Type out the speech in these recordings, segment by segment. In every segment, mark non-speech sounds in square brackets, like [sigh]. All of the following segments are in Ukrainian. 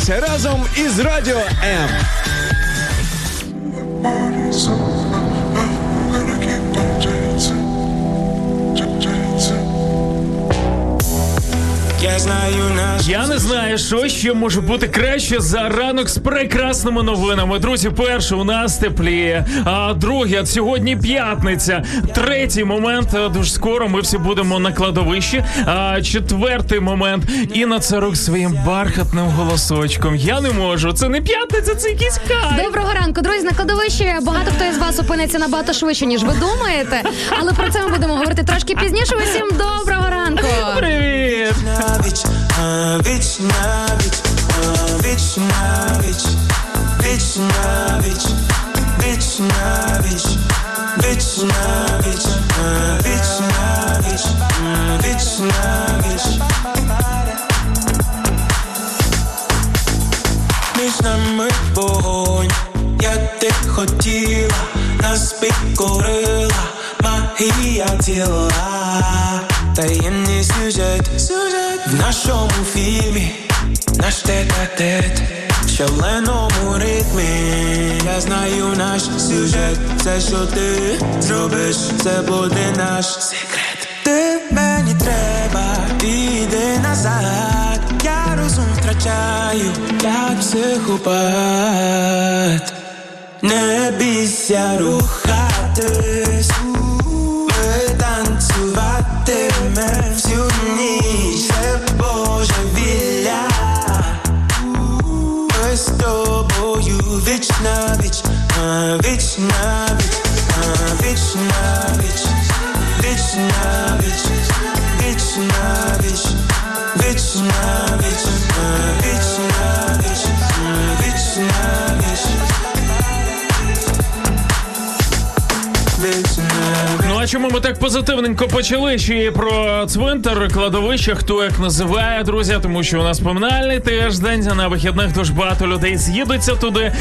Прокидайся разом із радіо М. Я знаю наш Я не знаю, що ще може бути краще за ранок з прекрасними новинами. Друзі, перше у нас тепліє, а друге сьогодні п'ятниця. Третій момент е, дуже скоро. Ми всі будемо на кладовищі. А четвертий момент Інна Царук своїм бархатним голосочком. Я не можу. Це не п'ятниця, це якийсь кайф. Доброго ранку, друзі. На кладовищі багато хто із вас опиниться набагато швидше, ніж ви думаєте. Але про це ми будемо говорити трошки пізніше. Усім доброго ранку. Привіт! навіч, а віч навіч, а віч навіч, віч навіч, віч навіч, віч навіч, а віч навіч, віч. Між нами вогонь, як ти хотіла, нас підкорила магія тіла, таємний сюжет, сюжет в нашому фільмі, наш тет-а-тет, в шаленому ритмі. Я знаю наш сюжет, це що ти зробиш, це буде наш секрет. Ти мені треба, іди назад. Я розум втрачаю, як психопат. Не бійся рухатись, танцюватиме всю ніч, це божевілля. Ми з тобою віч на віч, а віч на віч, а віч на віч, віч на віч, віч на віч, віч на віч, а віч на віч, а а чому ми так позитивненько почали? Ще про цвинтар, кладовище, хто як називає, друзі, тому що у нас поминальний тиждень на вихідних дуже багато людей з'їдуться туди,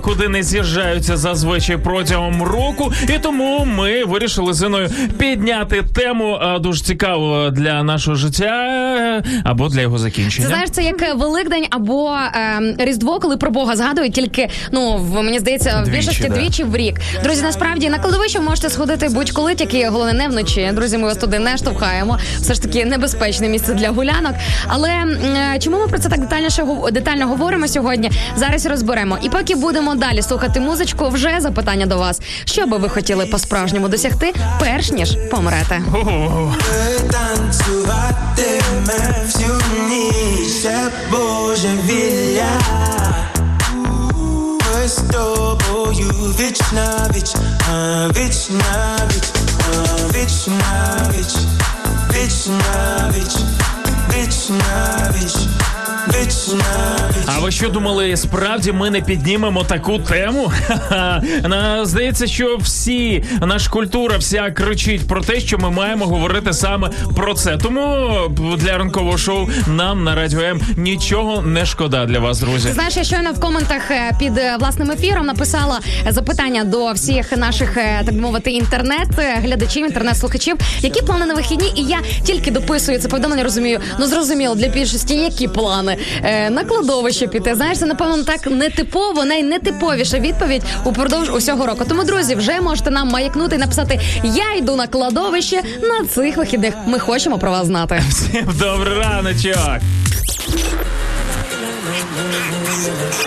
куди не з'їжджаються зазвичай протягом року. І тому ми вирішили з Іною підняти тему дуже цікаву для нашого життя е, або для його Це закінчення. знаєш, це як Великдень або ем, Різдво, коли про Бога згадують, тільки ну в мені здається, в Двічі, більшості да. двічі в рік. Друзі, насправді на кладовище можете сходити будь-коли, тільки головне не вночі. Друзі, ми вас туди не штовхаємо. Все ж таки небезпечне місце для гулянок. Але е, чому ми про це так детальніше детально говоримо сьогодні? Зараз розберемо. І поки будемо далі слухати музичку, вже запитання до вас. Що би ви хотіли по-справжньому досягти, перш ніж помрете? Танцюватиме всю ніч, божевілля. Ми з тобою віч на віч, а віч на віч, а віч на віч, віч на віч, віч А ви що думали, справді ми не піднімемо таку тему? [laughs] Ха-ха. Здається, що всі наша культура вся кричить про те, що ми маємо говорити саме про це. Тому для ранкового шоу нам на радіо М нічого не шкода для вас, друзі. Знаєш, я щойно в коментах е, під е, власним ефіром написала запитання до всіх наших, е, так би мовити, інтернет-глядачів, інтернет-слухачів, які плани на вихідні, і я тільки дописую це повідомлення, розумію. Ну зрозуміло, для більшості які плани Е, на кладовище піти. Знаєш, це напевно так нетипово, найтиповіша відповідь упродовж усього року. Тому, друзі, вже можете нам маякнути і написати: Я йду на кладовище на цих вихідних. Ми хочемо про вас знати. [laughs] Всім добрий раночок.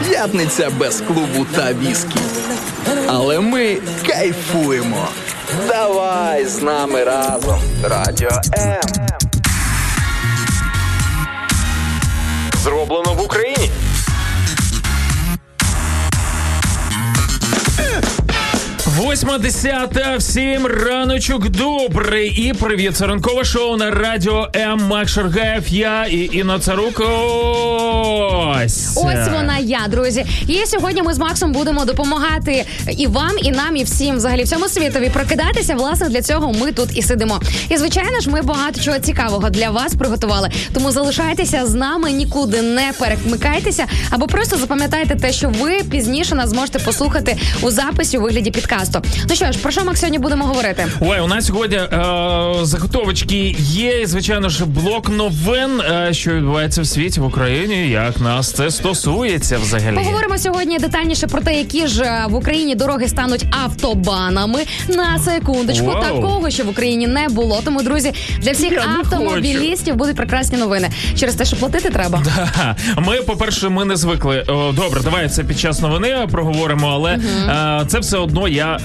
П'ятниця без клубу та віскі. Але ми кайфуємо. Давай з нами разом. Радіо М. Зроблено в Україні. Восьма десята. Всім раночок добрий. І привіт. Це ранкове шоу на радіо М. Мак Шаргаєв, я і Інна Царук. Ось. Ось вона я, друзі. І сьогодні ми з Максом будемо допомагати і вам, і нам, і всім, взагалі, всьому світові прокидатися. Власне, для цього ми тут і сидимо. І звичайно ж, ми багато чого цікавого для вас приготували. Тому залишайтеся з нами, нікуди не перемикайтеся, або просто запам'ятайте те, що ви пізніше нас зможете послухати у записі у вигляді підкасту. Ну що ж, про що Макс сьогодні будемо говорити? Ой, у нас сьогодні е, заготовочки є. І, звичайно ж, блок новин, е, що відбувається в світі в Україні. Як нас це стосується взагалі? Поговоримо сьогодні детальніше про те, які ж е, в Україні дороги стануть автобанами. На секундочку, Вау. такого ще в Україні не було. Тому, друзі, для всіх Я автомобілістів будуть прекрасні новини. Через те, що платити треба. Ха, Ми, по-перше, ми не звикли. О, Добре, давай це під час новини проговоримо, але е, це все одно я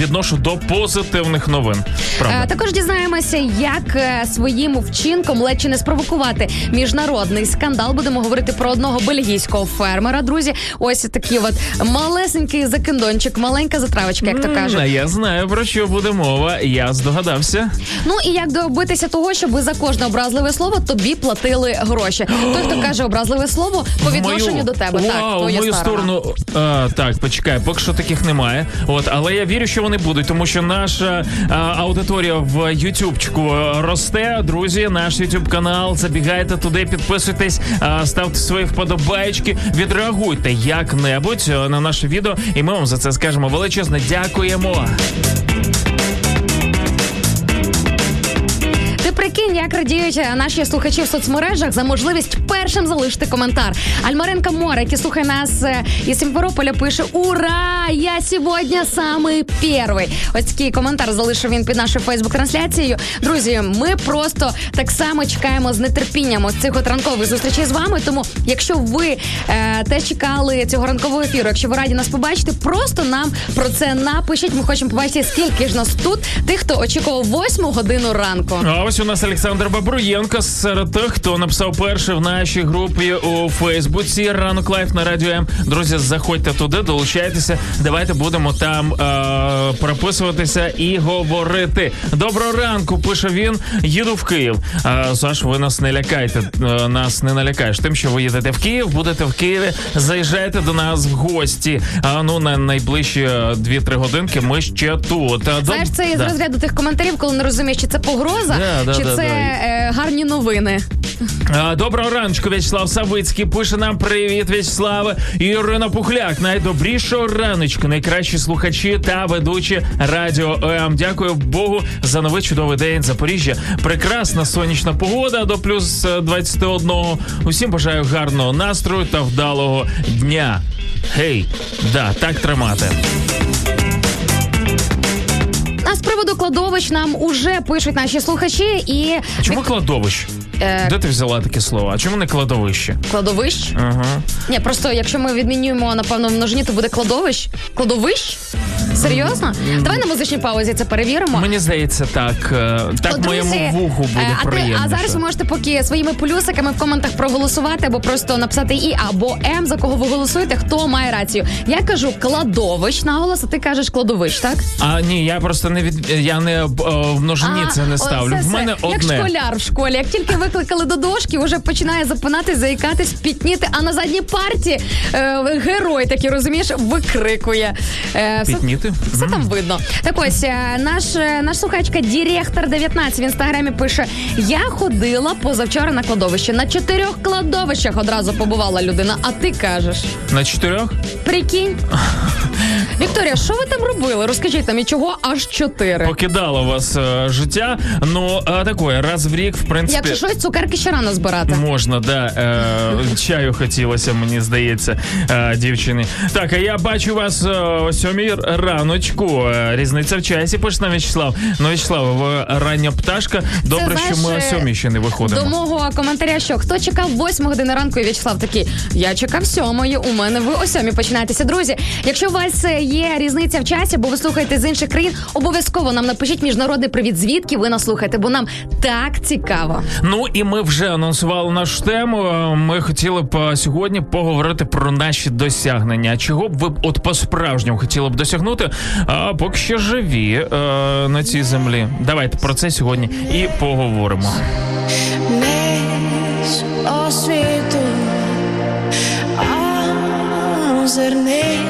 відношу до позитивних новин. Правда. Е, Також дізнаємося, як е, своїм вчинком ледь чи не спровокувати міжнародний скандал. Будемо говорити про одного бельгійського фермера. Друзі, ось такий от малесенький закиндончик, маленька затравочка, як то кажуть. Я знаю про що буде мова. Я здогадався. Ну і як добитися того, щоб за кожне образливе слово тобі платили гроші. Той, хто [gasps] каже образливе слово по відношенню мою- до тебе. так, Вау, в твоя мою сторона. сторону. А, так, почекай, поки що таких немає. От, але я вірю, що вони будуть, тому що наша а, аудиторія в Ютубчику е, росте. Друзі, наш Ютуб канал. Забігайте туди, підписуйтесь, а, ставте свої вподобайки, відреагуйте як-небудь е, на наше відео, і ми вам за це скажемо величезне дякуємо. Як радіють е, наші слухачі в соцмережах за можливість першим залишити коментар. Альмаренка Море, який слухає нас е, із Сімферополя, пише: Ура! Я сьогодні самий перший. Ось такий коментар залишив він під нашою Фейсбук-трансляцією. Друзі, ми просто так само чекаємо з нетерпінням ось цих от ранкових зустрічей з вами. Тому, якщо ви е, теж чекали цього ранкового ефіру, якщо ви раді нас побачити, просто нам про це напишіть. Ми хочемо побачити, скільки ж нас тут, тих, хто очікував восьму годину ранку. А ось у нас Олександр Бабруєнко серед тих, хто написав перший в нашій групі у Фейсбуці Ранок Life на радіо М. Друзі, заходьте туди, долучайтеся. Давайте будемо там е- прописуватися і говорити. Доброго ранку, пише він. Їду в Київ. А, Саш, ви нас не лякайте. е, Нас не налякаєш. Тим, що ви їдете в Київ, будете в Києві, заїжджайте до нас в гості. А ну на найближчі е, 2-3 годинки ми ще тут. Знаєш, це із Да. розряду тих коментарів, коли не розумієш, чи це погроза, Да, да, чи да, це. Е, гарні новини. Доброго раночку, В'ячеслав Савицький. Пише нам привіт, В'ячеславе. Ірина Пухляк. Найдобрішого раночку, найкращі слухачі та ведучі радіо ОМ. Дякую Богу за новий чудовий день. Запоріжжя. Прекрасна сонячна погода до плюс е, 21. Усім бажаю гарного настрою та вдалого дня. Гей, да, так тримати. А з приводу кладовищ нам уже пишуть наші слухачі і Чому кладовище? Е. Де ти взяла таке слово? А чому не кладовище? кладовищ. Ага. Ні, просто якщо ми відмінюємо напевно в множині, то буде кладовищ. Кладовищ? Серйозно? Давай на музичній паузі це перевіримо. Мені здається, так, е, так От, моєму друзі, вуху буде е, а, ти- приємніше. а зараз ви можете поки своїми плюсиками в коментах проголосувати або просто написати і або М, за кого ви голосуєте, хто має рацію. Я кажу кладовищ наголос, а ти кажеш кладовищ, так? А ні, я просто не від я не е, в множині А, це не о, ставлю. це в мене все. Як школяр в школі. Як тільки викликали до дошки, вже починає запинатись, заїкатись, пітніти, а на задній парті е, герой такий, розумієш, викрикує. Е, все- Пітніти? Все там видно. Так ось е, наш, е, наш слухачка Діректор 19 в інстаграмі пише: Я ходила позавчора на кладовище. На чотирьох кладовищах одразу побувала людина. А ти кажеш, На чотирьох? прикинь. [laughs] Вікторія, що ви там робили? Розкажіть нам, і чого аж чотири? Покидало вас е, життя. Ну, а такое, раз в рік, в принципі. Якщо щось, цукерки ще рано збирати. Можна, да. Е, чаю хотілося, мені здається, е, дівчині. Так, а я бачу вас е, о сьомій раночку. Е, різниця в часі, пише нам В'ячеслав. Ну, В'ячеслав, рання пташка. Добре, знаєш, що ми о е, сьомій ще не виходимо. До мого коментаря, що хто чекав 8 години ранку, і В'ячеслав такий, я чекав сьомої, у мене ви о сьомій починаєтеся. Друзі, якщо у вас е, є різниця в часі, бо ви слухаєте з інших країн. Обов'язково нам напишіть міжнародний привіт, звідки ви нас слухаєте, бо нам так цікаво. Ну і ми вже анонсували нашу тему. Ми хотіли б сьогодні поговорити про наші досягнення. Чого б ви от по справжньому хотіли б досягнути? А поки що живі е, на цій землі. Давайте про це сьогодні і поговоримо. Освіту, а озирнись,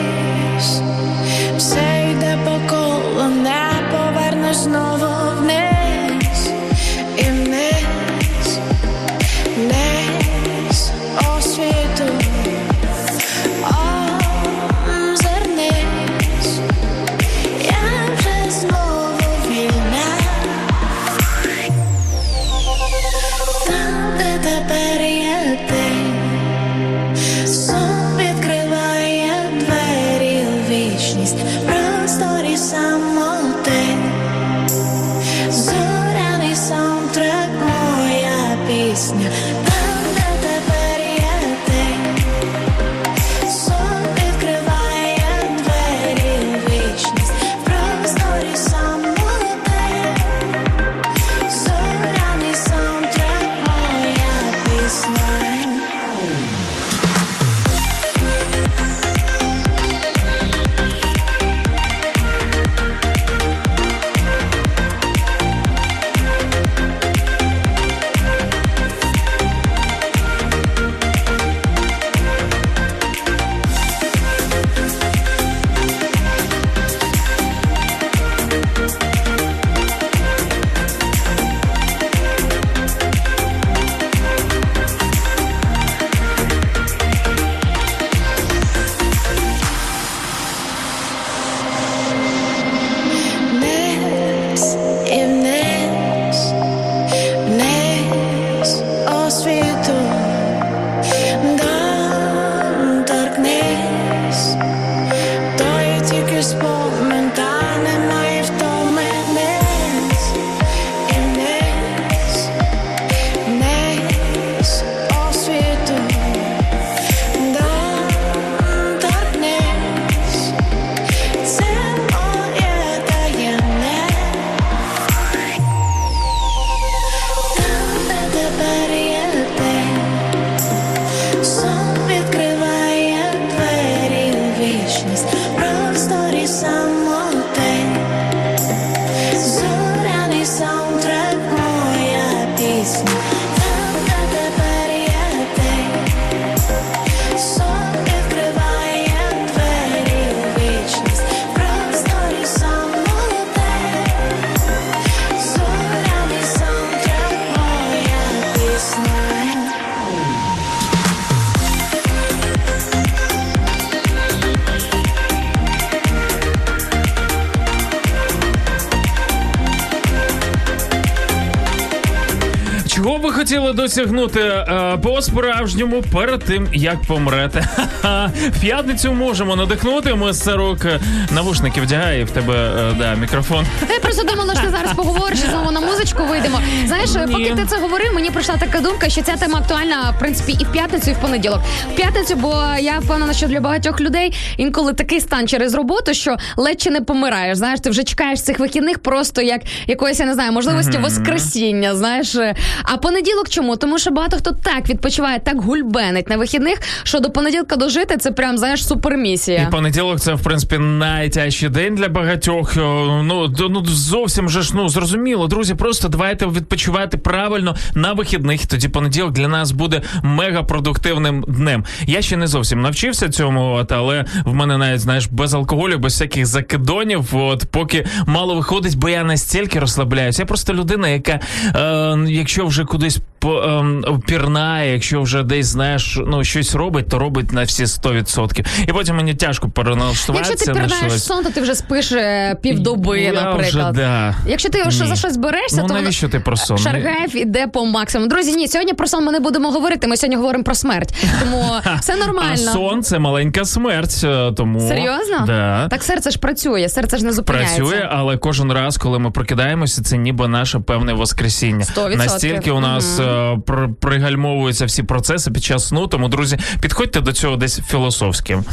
досягнути е, по справжньому перед тим, як помрете? [laughs] В п'ятницю можемо надихнути. Ми з рук навушники вдягає і в тебе е, да, мікрофон. Я просто думала, що ти зараз поговориш і знову на музичку вийдемо. Знаєш, Ні. поки ти це говорив, мені прийшла така думка, що ця тема актуальна в принципі і в п'ятницю, і в понеділок. В п'ятницю, бо я впевнена, що для багатьох людей інколи такий стан через роботу, що ледь чи не помираєш. Знаєш, ти вже чекаєш цих вихідних просто як якоїсь, я не знаю, можливості воскресіння. Знаєш, а понеділок чому? Тому що багато хто так відпочиває, так гульбенить на вихідних, що до понеділка дожити це прям знаєш супермісія. І понеділок це в принципі найтяжчий день для багатьох. Е, Ну ну зовсім же ж ну зрозуміло, друзі. Просто давайте відпочивати правильно на вихідних. Тоді понеділок для нас буде мега продуктивним днем. Я ще не зовсім навчився цьому, от але в мене навіть знаєш без алкоголю, без всяких закидонів. От поки мало виходить, бо я настільки розслабляюсь. Я просто людина, яка е, якщо вже кудись по, ем, пірнає, якщо вже десь знаєш, ну щось робить, то робить на всі 100%. І потім мені тяжко переналаштуватися. Якщо ти пірнаєш сон, то ти вже спиш е, півдоби, Я наприклад. Вже, да. Якщо ти що за щось берешся, Ну, то навіщо ти про сон? Шаргаєв іде по максимуму. Друзі, ні, сьогодні про сон ми не будемо говорити. Ми сьогодні говоримо про смерть. Тому [laughs] все нормально. А сон це маленька смерть, е, тому Серйозно? Да. Так серце ж працює, серце ж не зупиняється. Працює, але кожен раз, коли ми прокидаємося, це ніби наше певне воскресіння. 100%. Настільки у нас пр- пригальмовуються всі процеси під час сну. Тому, друзі, підходьте до цього десь філософським.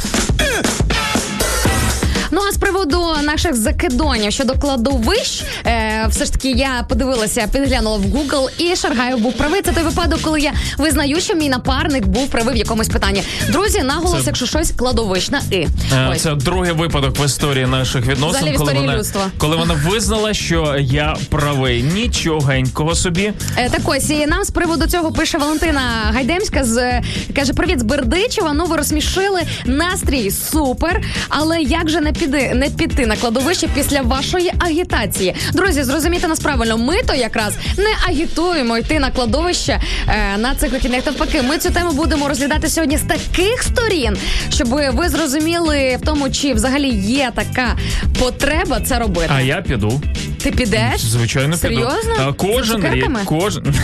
Ну а з приводу наших закидонів щодо кладовищ, е, все ж таки я подивилася, підглянула в Google, і Шаргаєв був правий. Це той випадок, коли я визнаю, що мій напарник був правий в якомусь питанні. Друзі, наголос, Це- якщо щось кладовищ на і. Е, Це другий випадок в історії наших відносин, Взагалі коли вона, людства. коли вона визнала, що я правий. Нічогенького собі. Е, так ось і нам з приводу цього пише Валентина Гайдемська з каже: Привіт з Бердичева. Ну ви розсмішили настрій супер. Але як же не піди не піти на кладовище після вашої агітації? Друзі, зрозумійте нас правильно. Ми то якраз не агітуємо йти на кладовище е, на цих вихідних. Навпаки, ми цю тему будемо розглядати сьогодні з таких сторін, щоб ви зрозуміли в тому, чи взагалі є така потреба це робити. А я піду. Ти підеш? Звичайно, Серйозно? піду. Кожен рік, кожен [laughs]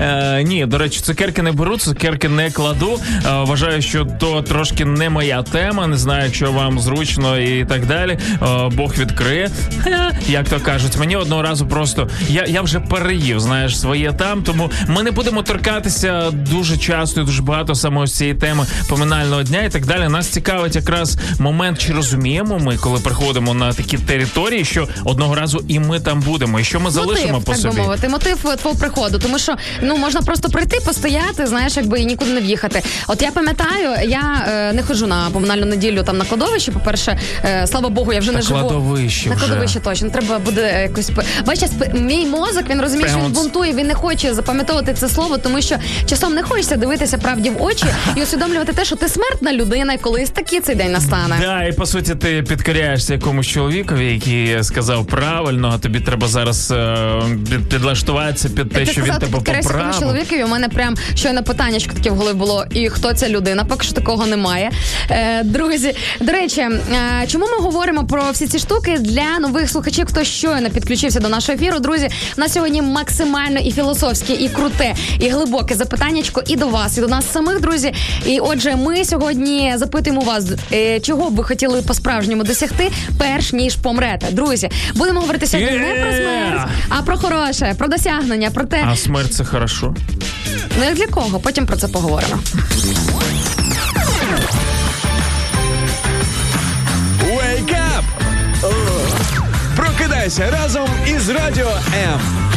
Е, ні, до речі, цукерки не беру, цукерки не кладу. Е, Вважаю, що то трошки не моя тема. Не знаю, якщо вам зручно і так далі. Е, Бог відкриє. Як то кажуть, мені одного разу просто я, я вже переїв, знаєш, своє там. Тому ми не будемо торкатися дуже часто і дуже багато саме ось цієї теми поминального дня і так далі. Нас цікавить якраз момент, чи розуміємо ми, коли приходимо на такі території, що одного разу і ми там будемо, і що ми залишимо мотив, по так собі. би мовити, мотив е, твого приходу. Тому що ну можна просто прийти, постояти, знаєш, якби і нікуди не в'їхати. От я пам'ятаю, я е, не ходжу на поминальну неділю там на кладовище. По перше, е, слава Богу, я вже не живу. кладовище на вже. кладовище точно. Треба буде е, якось п- бачиш, сп- мій мозок він розуміє, що він Прямо бунтує. Він не хоче запам'ятовувати це слово, тому що часом не хочеться дивитися правді в очі і усвідомлювати те, що ти смертна людина, і колись такий цей день настане. Да, і по суті, ти підкоряєшся якомусь чоловікові, який сказав правильно, а тобі треба зараз е, під- підлаштуватися під те, Ти що він сказав, ти тебе підкоряйся тому поправив. чоловікові. У мене прям щойно питаннячко таке в голові було. І хто ця людина? Поки що такого немає. Е, друзі, до речі, е, чому ми говоримо про всі ці штуки для нових слухачів, хто щойно підключився до нашого ефіру? Друзі, у нас сьогодні максимально і філософське, і круте, і глибоке запитаннячко і до вас, і до нас самих, друзі. І отже, ми сьогодні запитуємо вас, е, чого б ви хотіли по-справжньому досягти, перш ніж помрете. Друзі, будемо говорити сьогодні не про смерть, а про хороше, про досягнення, про те, А смерть це хорошо. Ну як для кого? Потім про це поговоримо. Прокидайся разом із Радіо М.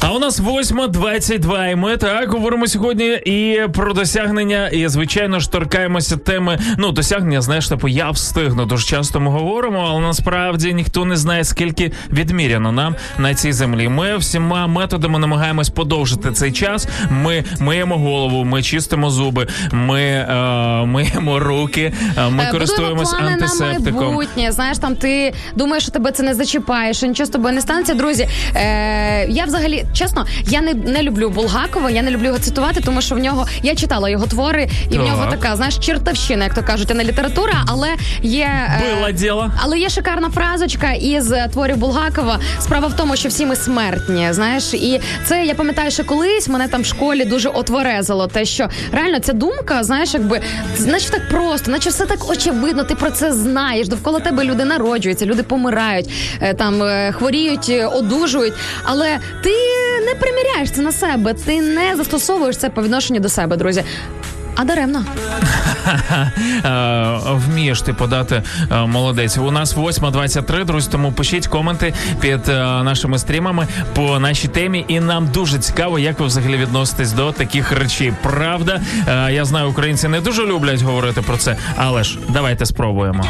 А у нас 8.22, і ми так говоримо сьогодні і про досягнення, і звичайно ж торкаємося теми. Ну, досягнення, знаєш, типу, я встигну. Дуже часто ми говоримо, але насправді ніхто не знає, скільки відміряно нам на цій землі. Ми всіма методами намагаємось подовжити цей час. Ми миємо голову, ми чистимо зуби, ми е, миємо руки, е, ми Е, користуємось плани на антисептиком. майбутнє. Знаєш, там ти думаєш, що тебе це не зачіпає, що нічого з тобою не станеться. Друзі, е, я взагалі чесно, я не, не люблю Булгакова, я не люблю його цитувати, тому що в нього я читала його твори, і в нього така, знаєш, чертовщина, як то кажуть, а не література, але є е, Було діло. Але є шикарна фразочка із творів Булгакова. Справа в тому, що всі ми смертні. Знаєш, і це я пам'ятаю, що колись мене там в школі дуже отворезило. Те, що реально ця думка, знаєш, якби наче так просто, наче все так очевидно. Ти про це знаєш. Довкола тебе люди народжуються, люди помирають, е, там е, хворіють, одужують. Але ти не приміряєш це на себе, ти не застосовуєш це по відношенню до себе, друзі. А даремно. [laughs] Е, вмієш ти подати е, молодець. У нас 8.23, друзі, тому пишіть коменти під е, нашими стрімами по нашій темі. І нам дуже цікаво, як ви взагалі відноситесь до таких речей. Правда, я знаю, українці не дуже люблять говорити про це, але ж давайте спробуємо.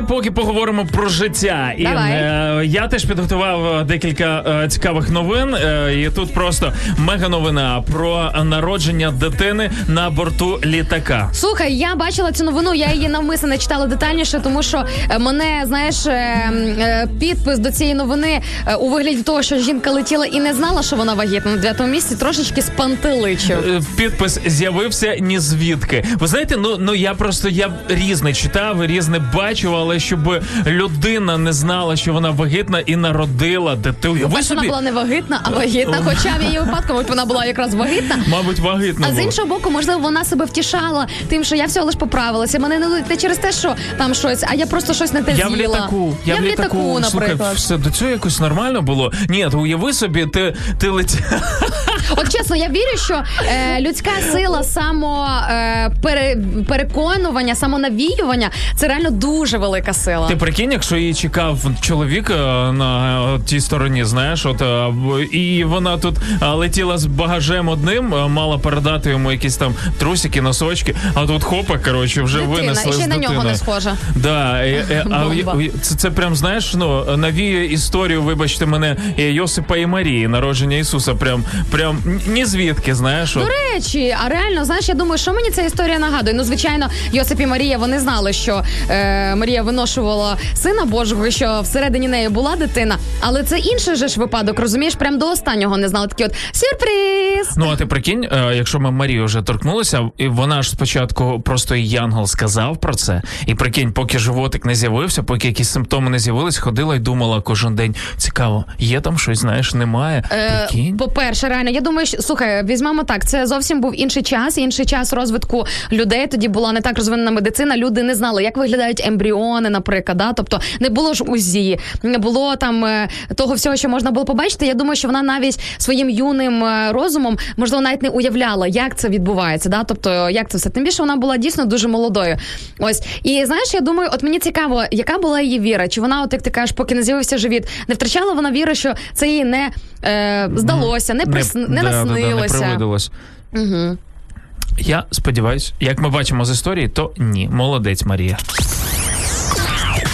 Давай поки поговоримо про життя. І Давай. е, я теж підготував е, декілька е, цікавих новин. Е, і тут просто мега новина про народження дитини на борту літака. Слухай, я бачила цю новину, я її навмисно не читала детальніше, тому що е, мене, знаєш, е, підпис до цієї новини у вигляді того, що жінка летіла і не знала, що вона вагітна на дев'ятому місці, трошечки спантеличив. Підпис з'явився ні звідки. Ви знаєте, ну ну я просто я різне читав, різне бачив, але щоб людина не знала, що вона вагітна і народила дитину. Ви Перше, вона була не вагітна, а вагітна. Хоча в її випадку, мабуть, вона була якраз вагітна. мабуть, вагітна. А з іншого боку, можливо, вона себе втішала тим, що я всього лиш поправилася. Мене не не через те, що там щось, а я просто щось не те Я в літаку, я, в літаку, наприклад. Слухай, все до цього якось нормально було. Ні, то уяви собі, ти, ти летя... От чесно, я вірю, що е, людська сила само е, пере, переконування, самонавіювання це реально дуже велика сила. Ти прикинь, якщо її чекав чоловік е, на е, тій стороні, знаєш, от е, і вона тут летіла з багажем одним, мала передати йому якісь там трусики, носочки, а тут хопа, коротше, вже Дитина, винесли і ще з на нього не схожа. Да, а це, це прям знаєш, ну навіює історію, вибачте мене, Йосипа і Марії, народження Ісуса. Прям прям ні звідки, знаєш. От. До речі, а реально, знаєш, я думаю, що мені ця історія нагадує. Ну, звичайно, Йосип і Марія вони знали, що е, Марія виношувала сина Божого, що всередині неї була дитина, але це інший же ж випадок, розумієш, прям до останнього не знали. Такі от сюрприз. Ну, а ти прикинь, е, якщо ми Марію вже торкнулися, і вона ж спочатку просто і Янгол сказав про це. І прикинь, поки животик не з'явився, поки якісь симптоми не з'явились, ходила і думала кожен день. Цікаво, є там щось, знаєш, немає. Е, Прикинь. По-перше, реально, я думаю, що слухай, візьмемо так. Це зовсім був інший час, інший час розвитку людей. Тоді була не так розвинена медицина. Люди не знали, як виглядають ембріони, наприклад. Да? Тобто не було ж УЗІ, не було там е, того всього, що можна було побачити. Я думаю, що вона навіть своїм юним е, розумом, можливо, навіть не уявляла, як це відбувається. Да? Тобто, як це все. Тим більше вона була дійсно дуже молодою. Ось і знаєш, я думаю, от мені цікаво, яка була її віра? Чи вона, от як ти кажеш, поки не з'явився живіт, не втрачала вона віри, що це їй не е, здалося, не прис... не, да, да, да, наснилося. не. Угу. Я сподіваюся, як ми бачимо з історії, то ні. Молодець Марія.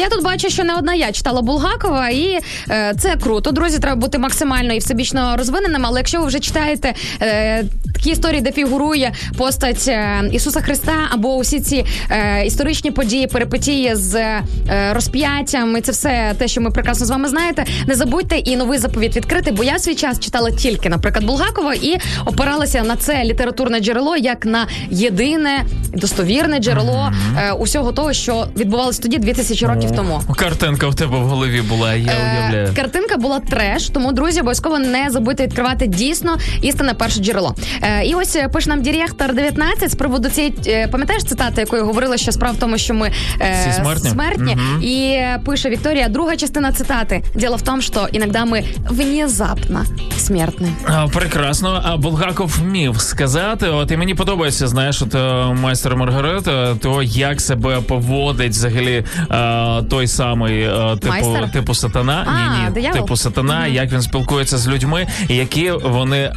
Я тут бачу, що не одна я читала Булгакова, і е, це круто. Друзі, треба бути максимально і всебічно розвиненим. Але якщо ви вже читаєте е, такі історії, де фігурує постать е, Ісуса Христа, або усі ці е, історичні події, перипетії з е, розп'яттям, і це все те, що ми прекрасно з вами знаєте. Не забудьте і новий заповіт відкрити, бо я свій час читала тільки, наприклад, Булгакова і опиралася на це літературне джерело як на єдине достовірне джерело е, усього того, що відбувалося тоді 2000 років тому. Картинка в тебе в голові була, я уявляю. Е, картинка була треш, тому друзі, обов'язково не забудьте відкривати дійсно істинне перше джерело. Е, і ось е, пише нам директор 19 з приводу цієї пам'ятаєш цитати, якою говорила, що справа в тому, що ми е, Всі смертні? смертні. І пише Вікторія, друга частина цитати. Діло в тому, що іноді ми внезапно смертні. А, Прекрасно. А Булгаков вмів сказати. От і мені подобається, знаєш, от майстер Маргарита, то як себе поводить взагалі той самий е, типу, Майстер? типу сатана. А, ні, ні, диявол? типу сатана, як він спілкується з людьми, які вони е,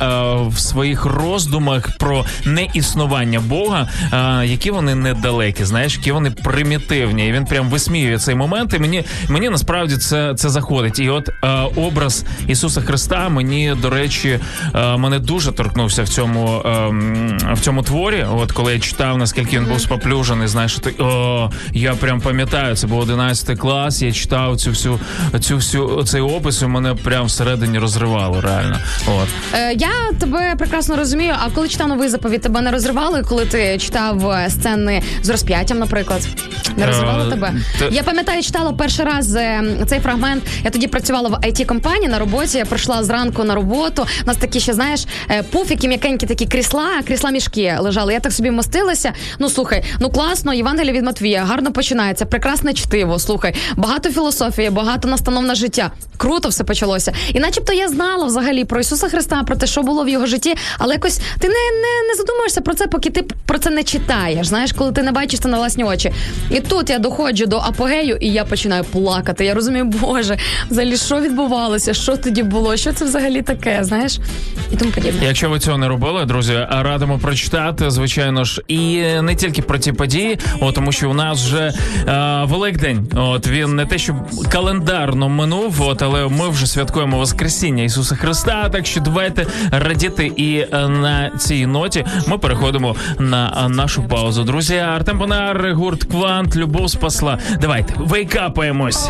в своїх роздумах про неіснування Бога, е, які вони недалекі, знаєш, які вони примітивні. І він прям висміює цей момент. І мені мені насправді це, це заходить. І от е, образ Ісуса Христа мені, до речі, е, мене дуже торкнувся в цьому е, м, в цьому творі. От коли я читав, наскільки він був споплюжений, знаєш, ти о, я прям пам'ятаю, це був 11 клас. Я читав цю всю цю всю цей опис, і мене прям всередині розривало. Реально, от Е, я тебе прекрасно розумію. А коли читав новий заповіт, тебе не розривали, коли ти читав е, сцени з розп'яттям, наприклад? Не Е, тебе? та- Я пам'ятаю, читала перший раз е, цей фрагмент. Я тоді працювала в it компанії на роботі. Я прийшла зранку на роботу. У нас такі ще знаєш е, пуфіки, м'якенькі такі крісла, крісла мішки лежали. Я так собі мостилася. Ну слухай, ну класно, Євангелія від Матвія, гарно починається, прекрасне чтиво. Слухай, багато філософії, багато настанов на життя. Круто все почалося. І начебто я знала взагалі про Ісуса Христа, про те, що було в його житті, але якось ти не, не, не задумуєшся про це, поки ти про це не читаєш. Знаєш, коли ти не бачиш це на власні очі. І тут я доходжу до апогею, і я починаю плакати. Я розумію, Боже, взагалі, що відбувалося, що тоді було, що це взагалі таке, знаєш, і тому подібне. Якщо ви цього не робили, друзі, радимо прочитати, звичайно ж, і не тільки про ці події, о, тому що у нас вже е, Великдень. От він не те, що календарно минув, от але ми вже святкуємо Воскресіння Ісуса Христа. Так що давайте радіти і е, на цій ноті ми переходимо на нашу паузу. Друзі, Артем Бонар, гурт Квант, любов спасла. Давайте wake up аємось.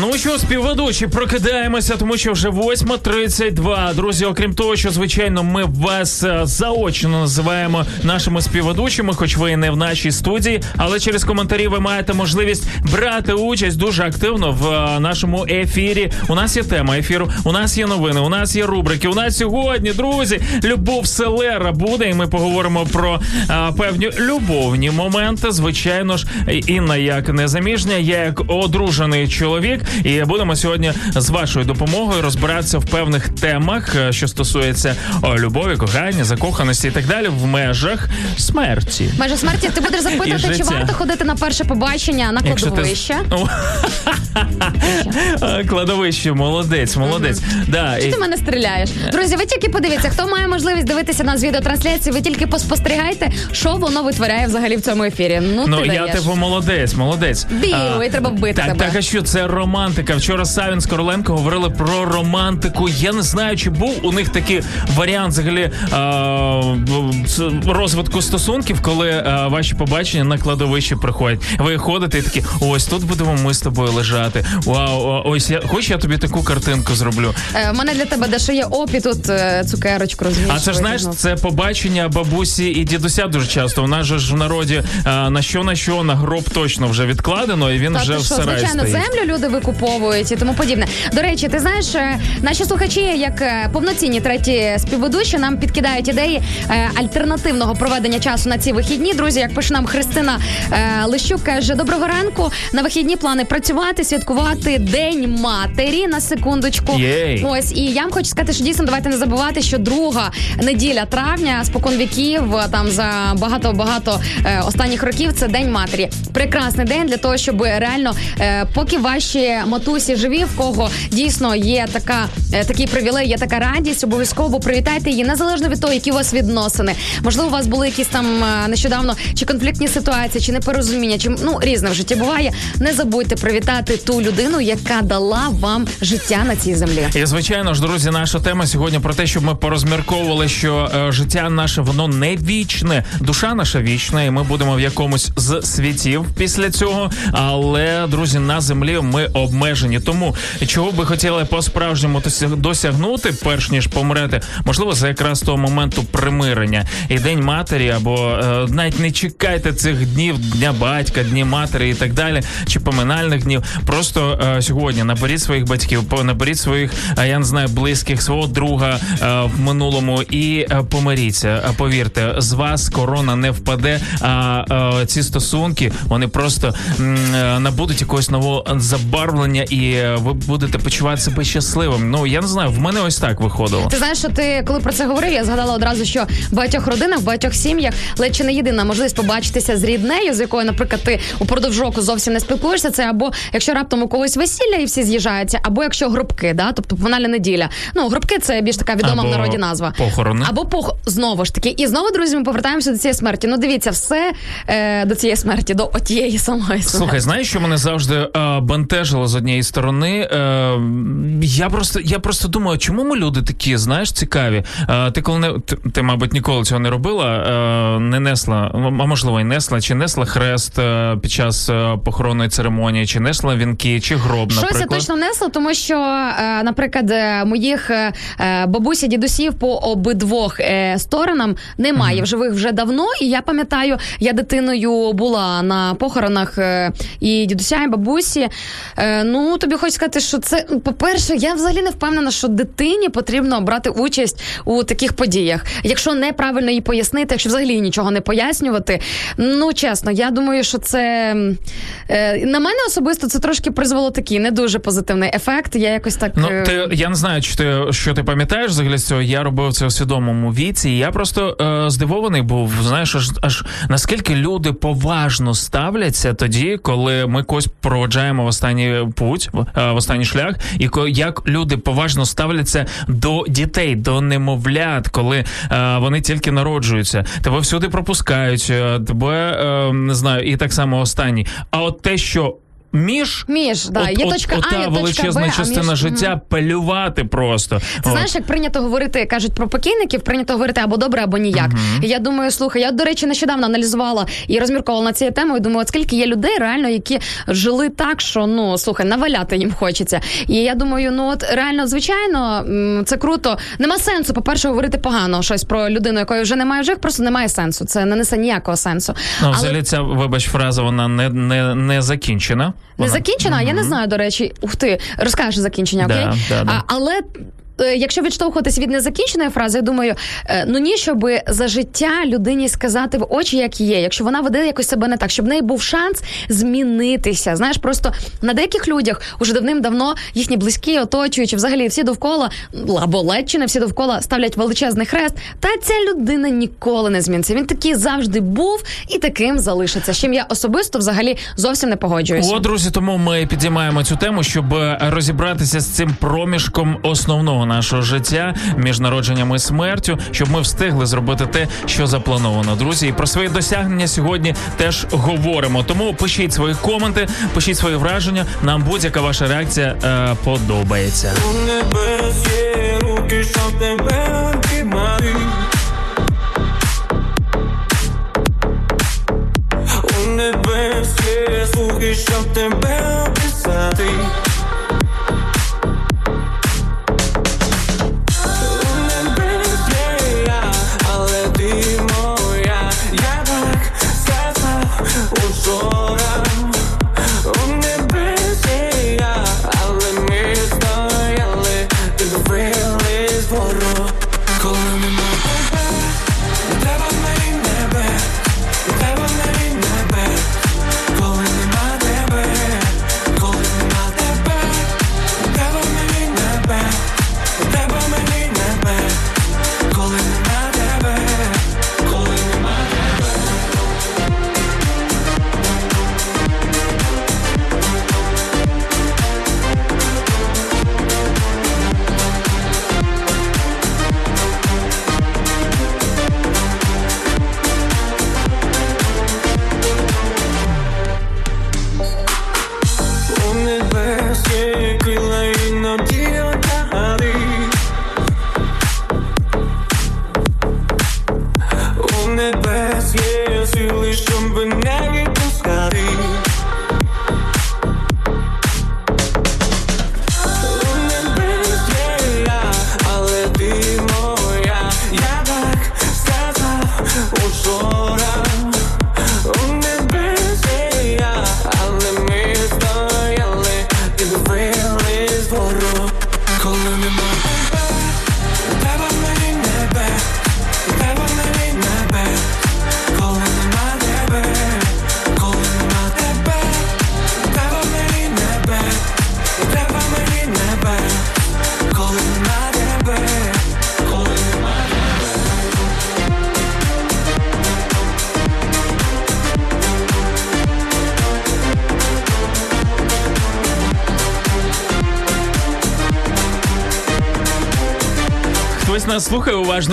Ну що, співведучі, прокидаємося, тому що вже 8.32. Друзі, окрім того, що звичайно ми вас е, заочно називаємо нашими співведучими, хоч ви і не в нашій студії, але через коментарі ви маєте можливість брати участь дуже активно в е, нашому ефірі. У нас є тема ефіру, у нас є новини, у нас є рубрики. У нас сьогодні, друзі, любов селера буде, і ми поговоримо про е, певні любовні моменти. Звичайно ж, Інна як незаміжня, я як одружений чоловік. І будемо сьогодні з вашою допомогою розбиратися в певних темах, е, що стосується о, любові, кохання, закоханості і так далі, в межах смерті. Майже смерті ти будеш [laughs] запитувати, чи варто ходити на перше побачення на кладовище. [laughs] Кладовище, молодець, молодець. Да, Чи і- ти мене стріляєш? Друзі, ви тільки подивіться, хто має можливість дивитися нас відеотрансляції, ви тільки поспостерігайте, що воно витворяє взагалі в цьому ефірі. Ну, Ну, ти я даєш. типу молодець, молодець. Білий, треба вбити так, тебе. Так, а що це романтика? Вчора Савін з Короленко говорили про романтику. Я не знаю, чи був у них такий варіант взагалі ц- розвитку стосунків, коли а, ваші побачення на кладовище приходять. Ви ходите і такі, ось тут будемо ми з тобою лежати. Вау, ось я хоч я тобі таку картинку зроблю. Е, мене для тебе дещо є опі тут е, цукерочку розумієш. А це ж знаєш, це побачення бабусі і дідуся дуже часто. У нас же ж в народі а, на що на що на гроб точно вже відкладено, і він Та вже ти в що, сараї звичайно, стоїть. землю люди викуповують і тому подібне. До речі, ти знаєш, е, наші слухачі, як е, повноцінні треті співведучі, нам підкидають ідеї е, альтернативного проведення часу на ці вихідні. Друзі, як пише нам Христина Лищук, каже: доброго ранку. На вихідні плани працювати, святкувати День матері на секундочку. Єй. Ось і я вам хочу сказати, що дійсно давайте не забувати, що друга неділя травня спокон віків там за багато багато останніх років це день матері. Прекрасний день для того, щоб реально, поки ваші матусі живі, в кого дійсно є така е, такий привілей, є така радість, обов'язково привітайте її незалежно від того, які у вас відносини. Можливо, у вас були якісь там е, нещодавно чи конфліктні ситуації, чи непорозуміння, чи ну різне в житті буває. Не забудьте привітати ту людину, яка дала вам життя на цій землі. І звичайно ж, друзі, наша тема сьогодні про те, щоб ми порозмірковували, що е, життя наше воно не вічне, душа наша вічна, і ми будемо в якомусь з світів після цього. Але друзі, на землі ми обмежені. Тому чого би хотіли по-справжньому досяг- досягнути, перш ніж помрете, можливо, за якраз того моменту примирення і день матері, або е, навіть не чекайте цих днів дня батька, дні матері і так далі, чи поминальних днів. Просто е, сьогодні наберіть своїх батьків, по- наберіть своїх, е, я не знаю, близьких, свого друга е, в минулому і е, помиріться. Повірте, з вас корона не впаде. А е, ці стосунки вони просто набудуть якогось нового забарвлення, і е, ви будете почувати себе щасливим. Ну я не знаю, в мене ось так виходило. Ти знаєш, що ти коли про це говорив, я згадала одразу, що в багатьох родинах, в багатьох сім'ях ледь чи не єдина можливість побачитися з ріднею, з якою, наприклад, ти упродовж року зовсім не спілкуєшся. Це або якщо раптом у когось весілля і всі з'їжджаються, або якщо гробки, да, тобто поминальна неділя. Ну гробки це більш така відома Або в народі назва. похорони. Або пох знову ж таки. І знову, друзі, ми повертаємося до цієї смерті. Ну дивіться, все е, до цієї смерті, до отієї самої смерті. Слухай, знаєш, що мене завжди е, бентежило з однієї сторони. Е, я просто я просто думаю, чому ми люди такі, знаєш, цікаві. Е, ти коли не ти, ти, мабуть, ніколи цього не робила, е, не несла, а можливо, і несла, чи несла хрест е, під час е, похоронної церемонії, чи несла вінки, чи гроб, Щось я точно несла, тому що, е, наприклад, е, моїх бабусі, дідусів по обидвох сторонам немає в живих вже давно. І я пам'ятаю, я дитиною була на похоронах і дідуся, і бабусі. Е, Ну, тобі хочу сказати, що це, по-перше, я взагалі не впевнена, що дитині потрібно брати участь у таких подіях. Якщо неправильно її пояснити, якщо взагалі нічого не пояснювати. Ну, чесно, я думаю, що це е, на мене особисто це трошки призвело такий не дуже позитивний ефект. Я якось так. Ну, е, ти я не знаю, чи ти що ти пам'ятаєш взагалі з цього. Я робив це у свідомому віці. І я просто е, здивований був. Знаєш, аж аж наскільки люди поважно ставляться тоді, коли ми когось проводжаємо в останній путь, в, е, останній шлях, і як люди поважно ставляться до дітей, до немовлят, коли е, вони тільки народжуються. Тебе всюди пропускають, е, тебе не знаю, і так само останній. А от те, що між Між, да, от, є от, точка ота А, є точка величезна Б, а частина між- життя плювати просто. Ти знаєш, як прийнято говорити, кажуть про покійників, прийнято говорити або добре, або ніяк. І я думаю, слухай, я, до речі, нещодавно аналізувала і розмірковувала на цією темою. Думаю, от скільки є людей, реально, які жили так, що ну слухай, наваляти їм хочеться. І я думаю, ну от реально, звичайно, це круто. Нема сенсу, по-перше, говорити погано щось про людину, якої вже немає в живих, просто немає сенсу. Це не несе ніякого сенсу. Ну, Але- взагалі, ця, вибач, фраза, вона не, не, не закінчена. Не закінчена, я не знаю, до речі. Ух ти, розкажеш закінчення, Да, окей? да, да. А, але. Е, Якщо відштовхуватись від незакінченої фрази, я думаю, е, ну ні, щоб за життя людині сказати в очі, як є, якщо вона веде якось себе не так, щоб в неї був шанс змінитися. Знаєш, просто на деяких людях уже давним-давно їхні близькі, оточуючі, взагалі всі довкола або ледь не всі довкола ставлять величезний хрест. Та ця людина ніколи не зміниться. Він такий завжди був і таким залишиться. З чим я особисто взагалі зовсім не погоджуюся. О, друзі, тому ми підіймаємо цю тему, щоб е, розібратися з цим проміжком основного нашого життя між народженням і смертю, щоб ми встигли зробити те, що заплановано. Друзі, і про свої досягнення сьогодні теж говоримо. Тому пишіть свої коменти, пишіть свої враження. Нам будь-яка ваша реакція е, подобається. Небес є слуги, щоб тебе описати.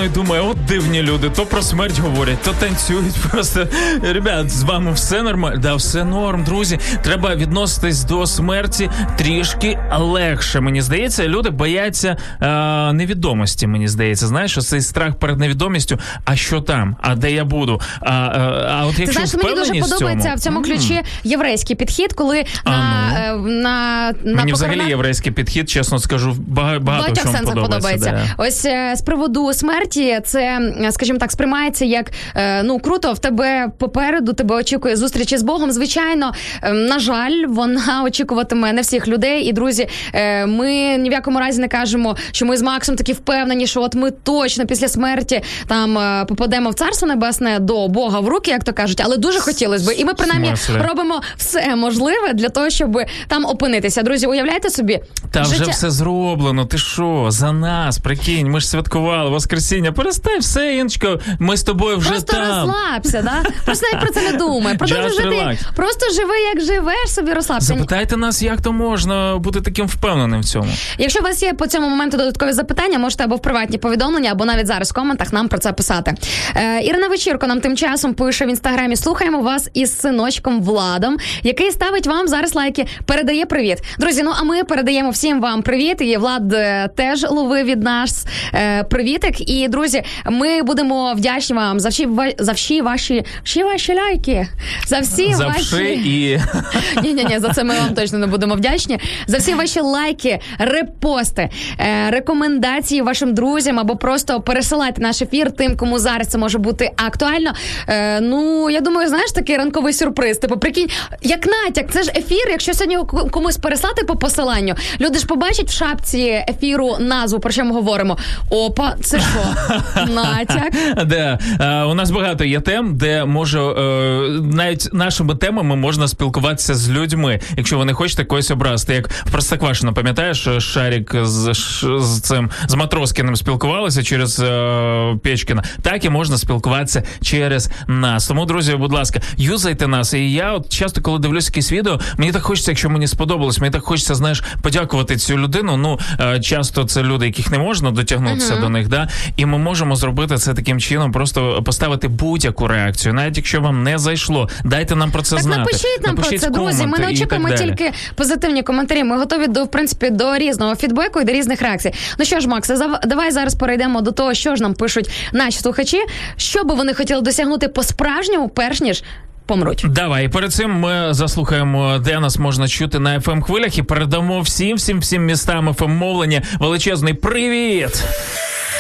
І думає, от дивні люди, то про смерть говорять, то танцюють. [laughs] Просто ребят, з вами все нормально. Да, все норм, друзі. Треба відноситись до смерті трішки легше. Мені здається, люди бояться е, невідомості. Мені здається, знаєш, цей страх перед невідомістю. А що там? А де я буду? А, а, а от Ти якщо знаєш, мені дуже подобається в цьому ключі єврейський підхід, коли А, на, е, на, на Мені взагалі похоронах- єврейський підхід, чесно скажу, бага- багато чому сенсах подобається. подобається. да. Ось е, з приводу смерті, це, скажімо так, сприймається як е, ну круто. В тебе попереду тебе очікує зустрічі з Богом. Звичайно, е, на жаль, вона [laughs] очікуватиме не всіх людей. І друзі, ми ні в якому разі не кажемо, що ми з Максом такі впевнені, що от ми точно після смерті там попадемо в царство небесне до Бога в руки, як то кажуть, але дуже хотілося б. І ми принаймні робимо все можливе для того, щоб там опинитися. Друзі, уявляєте собі, Та вже життя- все зроблено. Ти що? За нас, прикинь, ми ж святкували Воскресіння. Перестань все, Іночко, ми з тобою вже Просто там. розслабся, да? Просто навіть про це не думай. Продовжуй жити. relax. Просто живи, як живеш, собі розслабся. Запитайте нас, як то можна бути таким впевненим в цьому. Якщо у вас є по цьому моменту додаткові запитання, можете або в приватні повідомлення, або навіть зараз в коментах нам про це писати. Е, Ірина Вечірко нам тим часом пише в інстаграмі. Слухаємо вас із синочком Владом, який ставить вам зараз лайки. Передає привіт. Друзі, ну а ми передаємо всім вам привіт. І Влад е, теж ловив від нас е, привітик. І друзі, ми будемо вдячні вам за всі за всі ваші всі ваші лайки. За всі Завши ваші і ні, ні, ні, за це ми вам точно не будемо вдячні. За всі ваші лайки, репости, е, рекомендації вашим друзям або просто пересилайте наш ефір тим, кому зараз це може бути актуально. Е, ну я думаю, знаєш такий ранковий сюрприз. Типу, прикинь, як натяк, це ж ефір. Якщо сьогодні комусь переслати по посиланню, люди ж побачать в шапці ефіру назву, про що ми говоримо. Опа, це що? [laughs] Натяк. де е, у нас багато є тем, де може е, навіть нашими темами можна спілкуватися з людьми, якщо ви не хочете когось образити. Як в Простоквашино, пам'ятаєш, Шарік з, з цим з Матроскіним спілкувалися через е, Печкіна. Так і можна спілкуватися через нас. Тому, друзі, будь ласка, юзайте нас. І я от часто, коли дивлюсь якісь відео, мені так хочеться, якщо мені сподобалось, мені так хочеться, знаєш, подякувати цю людину. Ну е, часто це люди, яких не можна дотягнутися до них, да, і ми можемо зробити це таким чином, просто поставити будь-яку реакцію, навіть якщо вам не зайшло, дайте нам про це Так знати. напишіть нам Напишіть про це, друзі. Ми не очікуємо тільки позитивні коментарі. Ми готові до в принципі до різного фідбеку і до різних реакцій. Ну що ж, Макс, давай зараз перейдемо до того, що ж нам пишуть наші слухачі, що би вони хотіли досягнути по-справжньому, перш ніж помруть. Давай, перед цим ми заслухаємо, де нас можна чути на fm хвилях і передамо всім, всім, всім містам fm мовлення величезний привіт.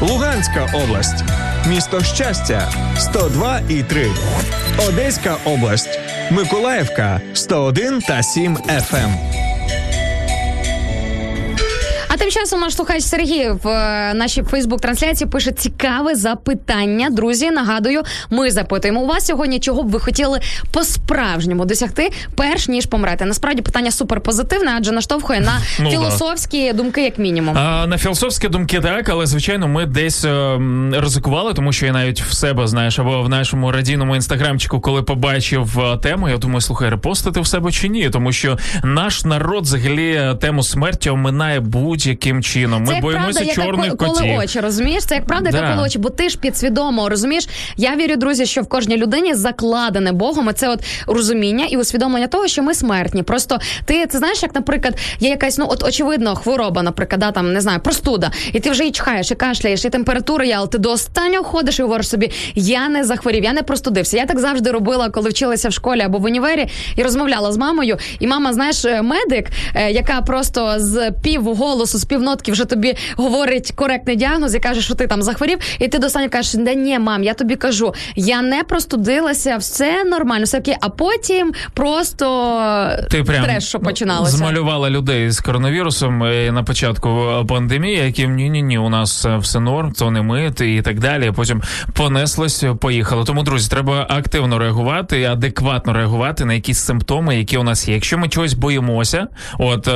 Луганська область. Місто Щастя 102 і 3. Одеська область. Миколаївка 101 та 7 FM. Тим часом наш слухач Сергій в е, нашій Фейсбук-трансляції пише цікаве запитання. Друзі, нагадую, ми запитуємо у вас сьогодні, чого б ви хотіли по-справжньому досягти, перш ніж помрете. Насправді питання суперпозитивне, адже наштовхує на [laughs] Ну, да. філософські думки, як мінімум. А, на філософські думки так, але звичайно, ми десь е, ризикували, тому що я навіть в себе знаєш, або в нашому радійному інстаграмчику, коли побачив е, тему, я думаю, слухай, репостити в себе чи ні, тому що наш народ взагалі тему смерті оминає будь-яким чином. Ми Це як боїмося правда, чорних яка котів. очі, розумієш? Це як правда, яка Да. коле очі, бо ти ж підсвідомо розумієш. Я вірю, друзі, що в кожній людині закладене Богом. Це от розуміння і усвідомлення того, що ми смертні. Просто ти це знаєш, як, наприклад, є якась ну от очевидно хвороба, наприклад, да, там не знаю, простуда, і ти вже і чхаєш, і кашляєш, і температура є, але ти до останнього ходиш і говориш собі: я не захворів, я не простудився. Я так завжди робила, коли вчилася в школі або в універі, і розмовляла з мамою. І мама, знаєш, е, медик, е, яка просто з пів голосу, з півнотки вже тобі говорить коректний діагноз і каже, що ти там захворів, і ти до останнього кажеш, да ні, мам, я тобі кажу, я не простудилася, все нормально, все окей. А потім просто Ти прям треш, що починалося. змалювала людей з коронавірусом е, на початку пандемії, які ні, ні, ні, у нас е, все норм, то не ми, ти і так далі. Потім понеслось, е, поїхало. Тому, друзі, треба активно реагувати, адекватно реагувати на якісь симптоми, які у нас є. Якщо ми чогось боїмося, от,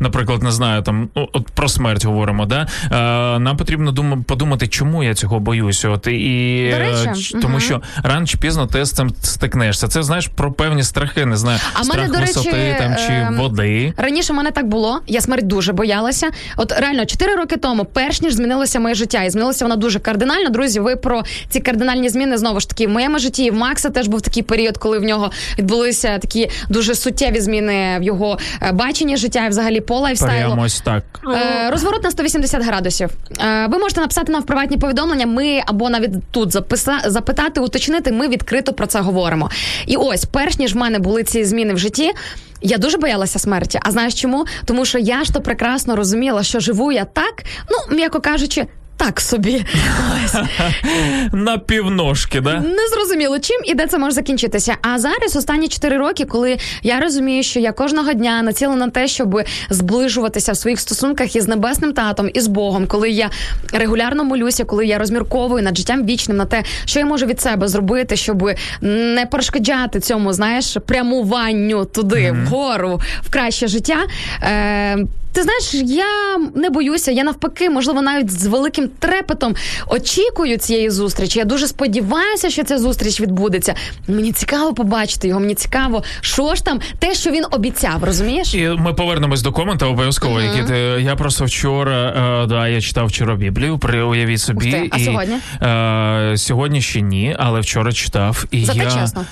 наприклад, не знаю, там ну, от про смерть говоримо, да е, нам потрібно дум- подумати, чому я цього боюся. От і До е, речі, тому, мгм. що рано чи пізно ти з цим стикнешся. Це знаєш про певні страхи, не знаю, А страх мене, до речі, там чи ем, води. Раніше в мене так було. Я смерть дуже боялася. От реально 4 роки тому, перш ніж змінилося моє життя, і змінилося воно дуже кардинально. Друзі, ви про ці кардинальні зміни знову ж таки в моєму житті. і В Макса теж був такий період, коли в нього відбулися такі дуже суттєві зміни в його е, баченні життя і взагалі по лайфстайлу. Прямо ось так. Е, розворот на 180 градусів. Е, ви можете написати нам в приватні повідомлення. Ми або навіть тут записа, запитати, уточнити. Ми відкрито про це говоримо. І ось, перш ніж в мене були ці зміни в житті. Я дуже боялася смерті. А знаєш чому? Тому що я ж то прекрасно розуміла, що живу я так, ну м'яко кажучи. Так собі, ось [laughs] На півножки, да? не зрозуміло, чим і де це може закінчитися. А зараз останні 4 роки, коли я розумію, що я кожного дня націлена на те, щоб зближуватися в своїх стосунках із небесним татом і з Богом, коли я регулярно молюся, коли я розмірковую над життям вічним на те, що я можу від себе зробити, щоб не перешкоджати цьому, знаєш, прямуванню туди, вгору, в краще життя. Е, ти знаєш, я не боюся, я навпаки, можливо, навіть з великим трепетом очікую цієї зустрічі. Я дуже сподіваюся, що ця зустріч відбудеться. Мені цікаво побачити його. Мені цікаво, що ж там, те, що він обіцяв, розумієш? І ми повернемось до комента обов'язково. Які ти я просто вчора е, да я читав вчора Біблію. При уявіть собі, Ух ти, а і, сьогодні? Е, сьогодні ще ні, але вчора читав. І Зате я чесно.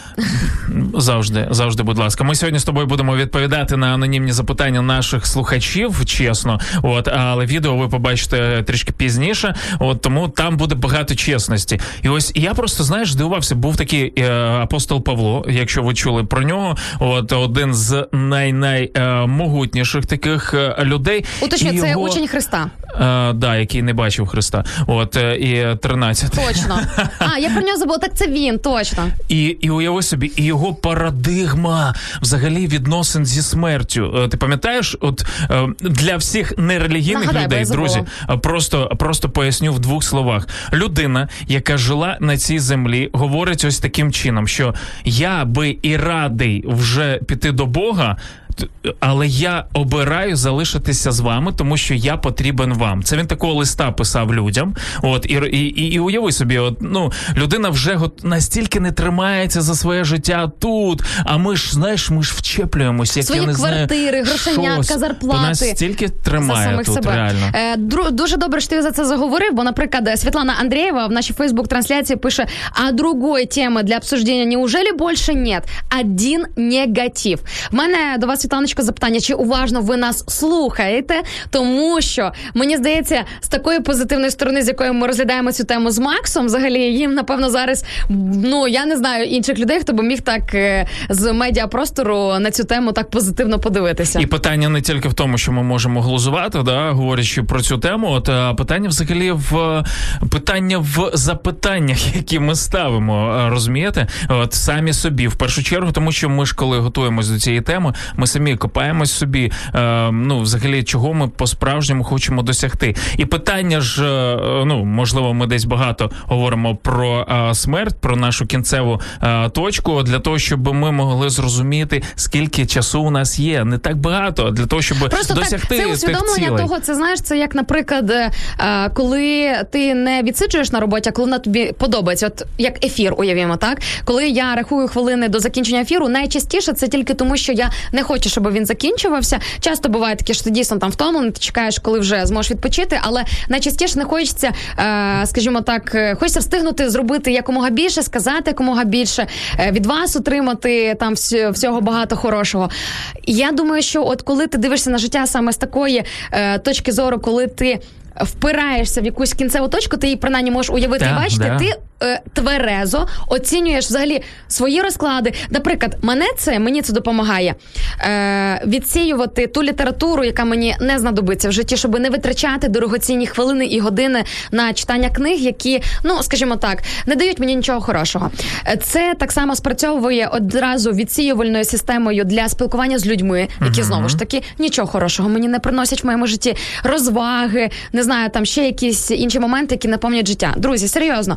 [laughs] завжди, завжди, будь ласка. Ми сьогодні з тобою будемо відповідати на анонімні запитання наших слухачів, чесно. От, але відео ви побачите трішки пізніше. От тому там буде багато чесності. І ось я просто знаєш, здивувався. Був такий е, апостол Павло, якщо ви чули про нього. От один з найнаймогутніших таких е, людей. Уточню, це його, учень Христа. Е, да, який не бачив Христа. От е, і 13. Точно. [laughs] А, я про нього забула. Так це він, точно. І, і уяви собі, і його парадигма взагалі відносин зі смертю. Е, Ти пам'ятаєш, от е, для всіх нерелігійних Нагадай, людей, друзі, просто, просто поясню в двох словах. Людина, яка жила на цій землі, говорить ось таким чином, що я би і радий вже піти до Бога. Але я обираю залишитися з вами, тому що я потрібен вам. Це він такого листа писав людям. От і, і, і, і уяви собі, от ну людина вже гот- настільки не тримається за своє життя тут. А ми ж знаєш, ми ж вчеплюємося, як Свої я не квартири, знаю, грошенятка, зарплати. То нас стільки за тримає самих тут себе. реально. Е, дру- дуже добре, що ти за це заговорив, бо, наприклад, Світлана Андрієва в нашій Фейсбук-трансляції пише: а другої теми для обсуждения неужели більше нет? Один негатив. В мене до вас, Світланочко, запитання: чи уважно ви нас слухаєте? Тому що мені здається, з такої позитивної сторони, з якої ми розглядаємо цю тему з Максом, взагалі їм напевно зараз ну я не знаю інших людей, хто би міг так е, з медіапростору на цю тему так позитивно подивитися. І питання не тільки в тому, що ми можемо глузувати, да, говорячи про цю тему. От а питання взагалі в питання в запитаннях, які ми ставимо, розумієте? От самі собі в першу чергу, тому що ми ж коли готуємось до цієї теми, ми самі самі копаємось собі. Е, ну, взагалі, чого ми по справжньому хочемо досягти. І питання ж, е, ну можливо, ми десь багато говоримо про е, смерть, про нашу кінцеву е, точку для того, щоб ми могли зрозуміти, скільки часу у нас є. Не так багато для того, щоб Просто досягти так, це тих усвідомлення цілей. того, це знаєш, це як, наприклад, е, коли ти не відсиджуєш на роботі, а коли вона тобі подобається, от як ефір, уявімо, так коли я рахую хвилини до закінчення ефіру, найчастіше це тільки тому, що я не хочу, щоб він закінчувався. Часто буває таке, що ти дійсно там втомлений, ти чекаєш, коли вже зможеш відпочити, але найчастіше не хочеться, е, скажімо так, е, хочеться встигнути зробити якомога більше, сказати якомога більше, е, від вас отримати там всього багато хорошого. Я думаю, що от коли ти дивишся на життя саме з такої точки зору, коли ти. Впираєшся в якусь кінцеву точку, ти її принаймні можеш уявити і бачити. да. Ти е, тверезо оцінюєш взагалі свої розклади. Наприклад, мене це мені це допомагає е, відсіювати ту літературу, яка мені не знадобиться в житті, щоб не витрачати дорогоцінні хвилини і години на читання книг, які, ну скажімо так, не дають мені нічого хорошого. Це так само спрацьовує одразу відсіювальною системою для спілкування з людьми, які знову ж таки нічого хорошого мені не приносять в моєму житті. Розваги, не знаю, там ще якісь інші моменти, які наповнюють життя. Друзі, серйозно,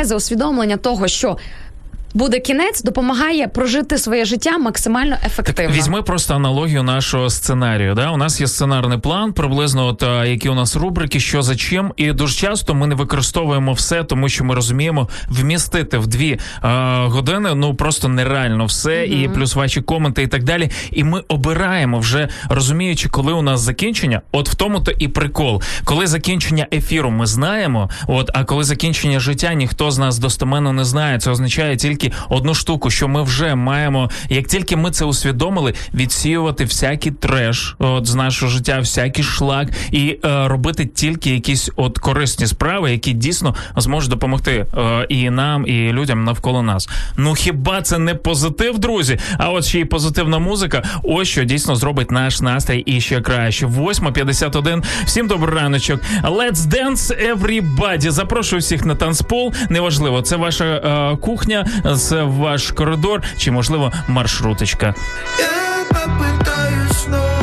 тверезе усвідомлення того, що. Буде кінець, допомагає прожити своє життя максимально ефективно. Візьми просто аналогію нашого сценарію. Да? У нас є сценарний план, приблизно от, які у нас рубрики, що за чим, і дуже часто ми не використовуємо все, тому що ми розуміємо, вмістити в дві а, години ну просто нереально все, і плюс ваші коменти і так далі. І ми обираємо вже розуміючи, коли у нас закінчення. От в тому то і прикол. Коли закінчення ефіру ми знаємо, от а коли закінчення життя ніхто з нас достеменно не знає. Це означає тільки одну штуку, що ми вже маємо, як тільки ми це усвідомили, відсіювати всякий треш от з нашого життя, всякий шлак, і е, робити тільки якісь от корисні справи, які дійсно зможуть допомогти е, і нам, і людям навколо нас. Ну хіба це не позитив, друзі? А от ще й позитивна музика. Ось що дійсно зробить наш настрій і ще краще. 8.51. Всім добрий раночок. Let's dance everybody. Запрошую всіх на танцпол. Неважливо, це ваша е, кухня, це ваш коридор, чи можливо маршруточка. Я попитаю снова,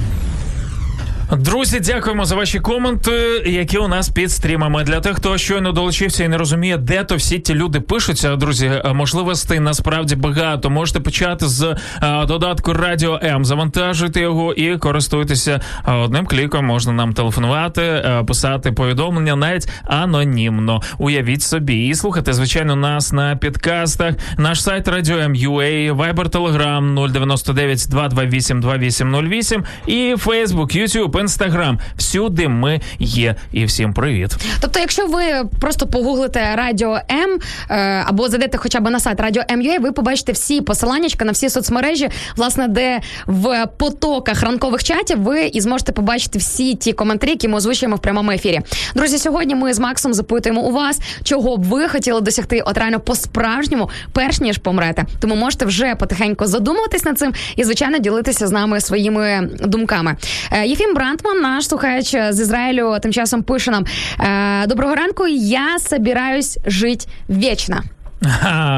Друзі, дякуємо за ваші коменти, які у нас під стрімами. Для тих, хто щойно долучився і не розуміє, де то всі ті люди пишуться. Друзі, е, можливостей насправді багато. Можете почати з а, додатку Радіо М, завантажуйте його і користуйтеся одним кліком. Можна нам телефонувати, писати повідомлення навіть анонімно. Уявіть собі. І слухайте, звичайно, нас на підкастах. Наш сайт Радіо М.UA, Viber, Telegram 099 228 2808 і Facebook, YouTube, Instagram. Всюди ми є. І всім привіт. Тобто, якщо ви просто погуглите Радіо М е, або зайдете хоча б на сайт Радіо М.Ю.А., ви побачите всі посилання на всі соцмережі, власне, де в потоках ранкових чатів ви і зможете побачити всі ті коментарі, які ми озвучуємо в прямому ефірі. Друзі, сьогодні ми з Максом запитуємо у вас, чого б ви хотіли досягти от реально по-справжньому, перш ніж помрете. Тому можете вже потихеньку задумуватись над цим і, звичайно, ділитися з нами своїми думками. Е, Єфім Брантман, наш слухач з Ізраїлю, тим часом пише нам: е, Доброго ранку, я собираюсь жити вічно.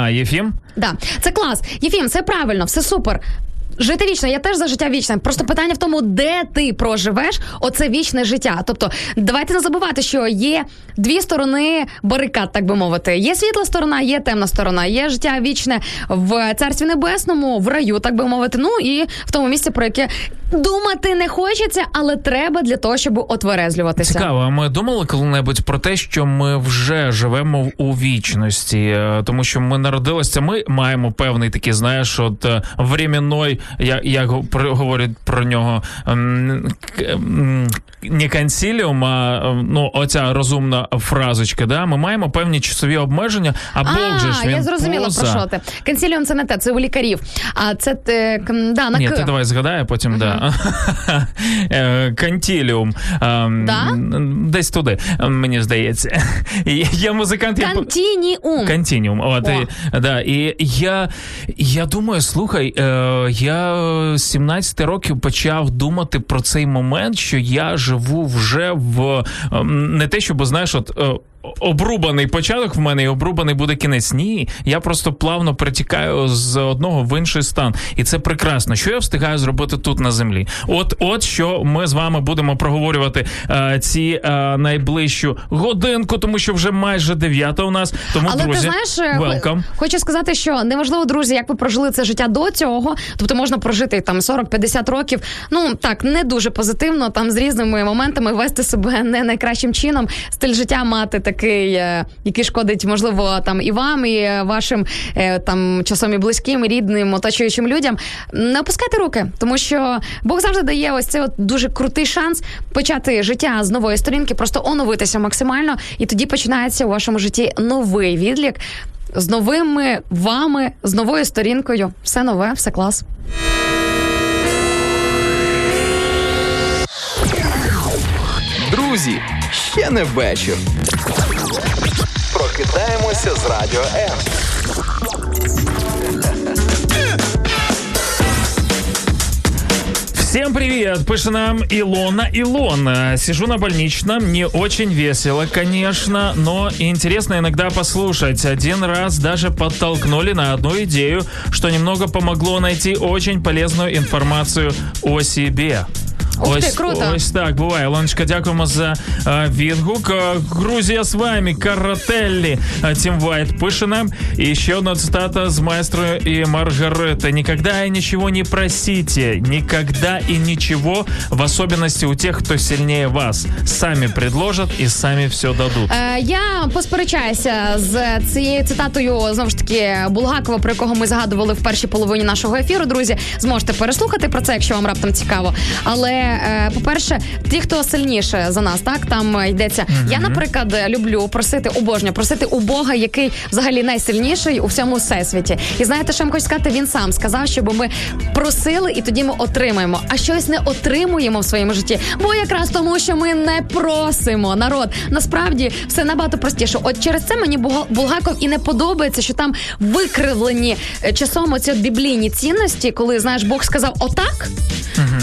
Єфім? Да, це клас. Єфім, це правильно, все супер. Жити вічно, я теж за життя вічне. Просто питання в тому, де ти проживеш оце вічне життя. Тобто, давайте не забувати, що є дві сторони барикад, так би мовити. Є світла сторона, є темна сторона. Є життя вічне в царстві небесному, в раю, так би мовити. Ну і в тому місці, про яке думати не хочеться, але треба для того, щоб отверезлюватися. Цікаво, а ми думали коли-небудь про те, що ми вже живемо у вічності, Е, тому що ми народилися, ми маємо певний такий, знаєш, от е, временной, як, як говорять про нього, не консіліум, а ну, оця розумна фразочка. Да? Ми маємо певні часові обмеження, а Бог же ж він я зрозуміла поза. про що ти. Консіліум це не те, це у лікарів. А це е, км, да, на Ні, К. ти давай згадай, а потім да. [laughs] Е, Кантіліум. Ем, Десь туди, мені здається. Я музикант. Континіум. От, і, да, і я, я думаю, слухай, е, я з 17 років почав думати про цей момент, що я живу вже в ем, не те, щоб знаєш, от. Обрубаний початок в мене і обрубаний буде кінець. Ні, я просто плавно перетікаю з одного в інший стан, і це прекрасно. Що я встигаю зробити тут на землі? От, от що ми з вами будемо проговорювати е, ці е, найближчу годинку, тому що вже майже дев'ята у нас. Тому Але друзі, ти знаєш, е, welcome. хочу сказати, що неважливо, друзі, як ви прожили це життя до цього. Тобто можна прожити там 40-50 років. Ну так не дуже позитивно, там з різними моментами вести себе не найкращим чином. Стиль життя мати такий, е, який шкодить, можливо, там і вам, і е, вашим е, там часом і близьким, і рідним, оточуючим людям. Не опускайте руки, тому що Бог завжди дає ось цей от дуже крутий шанс почати життя з нової сторінки, просто оновитися максимально, і тоді починається у вашому житті новий відлік. З новими вами, з новою сторінкою. Все нове, все клас. Друзі, ще не вечір. Прокидаємося з радіо М. Всем привет! Пишет нам Илона Илона. Сижу на больничном, не очень весело, конечно, но интересно иногда послушать. Один раз даже подтолкнули на одну идею, что немного помогло найти очень полезную информацию о себе. Ух ти, ось, круто. ось так буває. Лоночка, дякуємо за е, відгук. Е, Грузія з вами, Карателлі. Е, Тім Вайт пише нам. І ще одна цитата з Мастера и Маргариты. Никогда и ничего не просите. Никогда и ничего, в особенности у тех, кто сильнее вас. Сами предложат и сами все дадут. Е, я посперечаюся з цією цитатою знову ж таки Булгакова, про якого ми згадували в першій половині нашого ефіру. Друзі, зможете переслухати про це, якщо вам раптом цікаво. Але е, по-перше, ті, хто сильніше за нас, так там е, йдеться. Я, наприклад, люблю просити обожнюю, просити у Бога, який взагалі найсильніший у всьому всесвіті. І знаєте, що я вам хочу сказати? Він сам сказав, щоб ми просили, і тоді ми отримаємо. А щось не отримуємо в своєму житті. Бо якраз тому, що ми не просимо народ. Насправді все набагато простіше. От через це мені Булгаков і не подобається, що там викривлені е, часом оці біблійні цінності, коли знаєш, Бог сказав отак,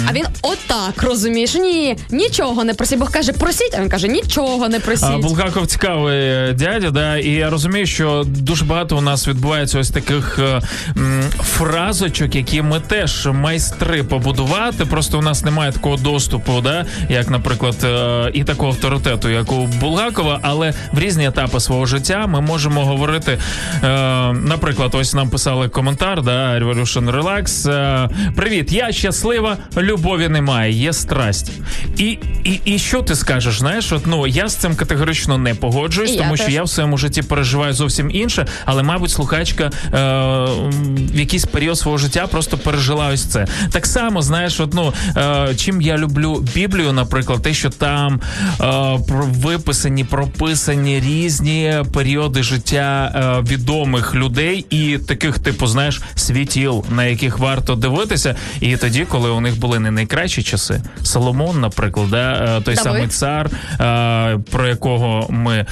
а він отак. Так розумієш? Ні, нічого не просіть. Бог каже, просіть, а він каже, нічого не просіть. А, Булгаков цікавий е, дядя, да, і я розумію, що дуже багато у нас відбувається ось таких е, м, фразочок, які ми теж майстри побудувати. Просто у нас немає такого доступу, да, як, наприклад, е, і такого авторитету, як у Булгакова, але в різні етапи свого життя ми можемо говорити. Е, наприклад, ось нам писали коментар, да, Revolution Relax. Е, Привіт, я щаслива, любові немає, є страсть. І, і, і що ти скажеш? Знаєш, от ну я з цим категорично не погоджуюсь, І я тому що теж. я в своєму житті переживаю зовсім інше, але, мабуть, слухачка е, в якийсь період свого життя просто пережила ось це. Так само, знаєш, от, ну, е, чим я люблю Біблію, наприклад, те, що там е, виписані, прописані різні періоди життя е, відомих людей і таких, типу, знаєш, світіл, на яких варто дивитися. І тоді, коли у них були не найкращі часи, Соломон, наприклад, да, е, той Давид. самий цар, е, про якого ми е,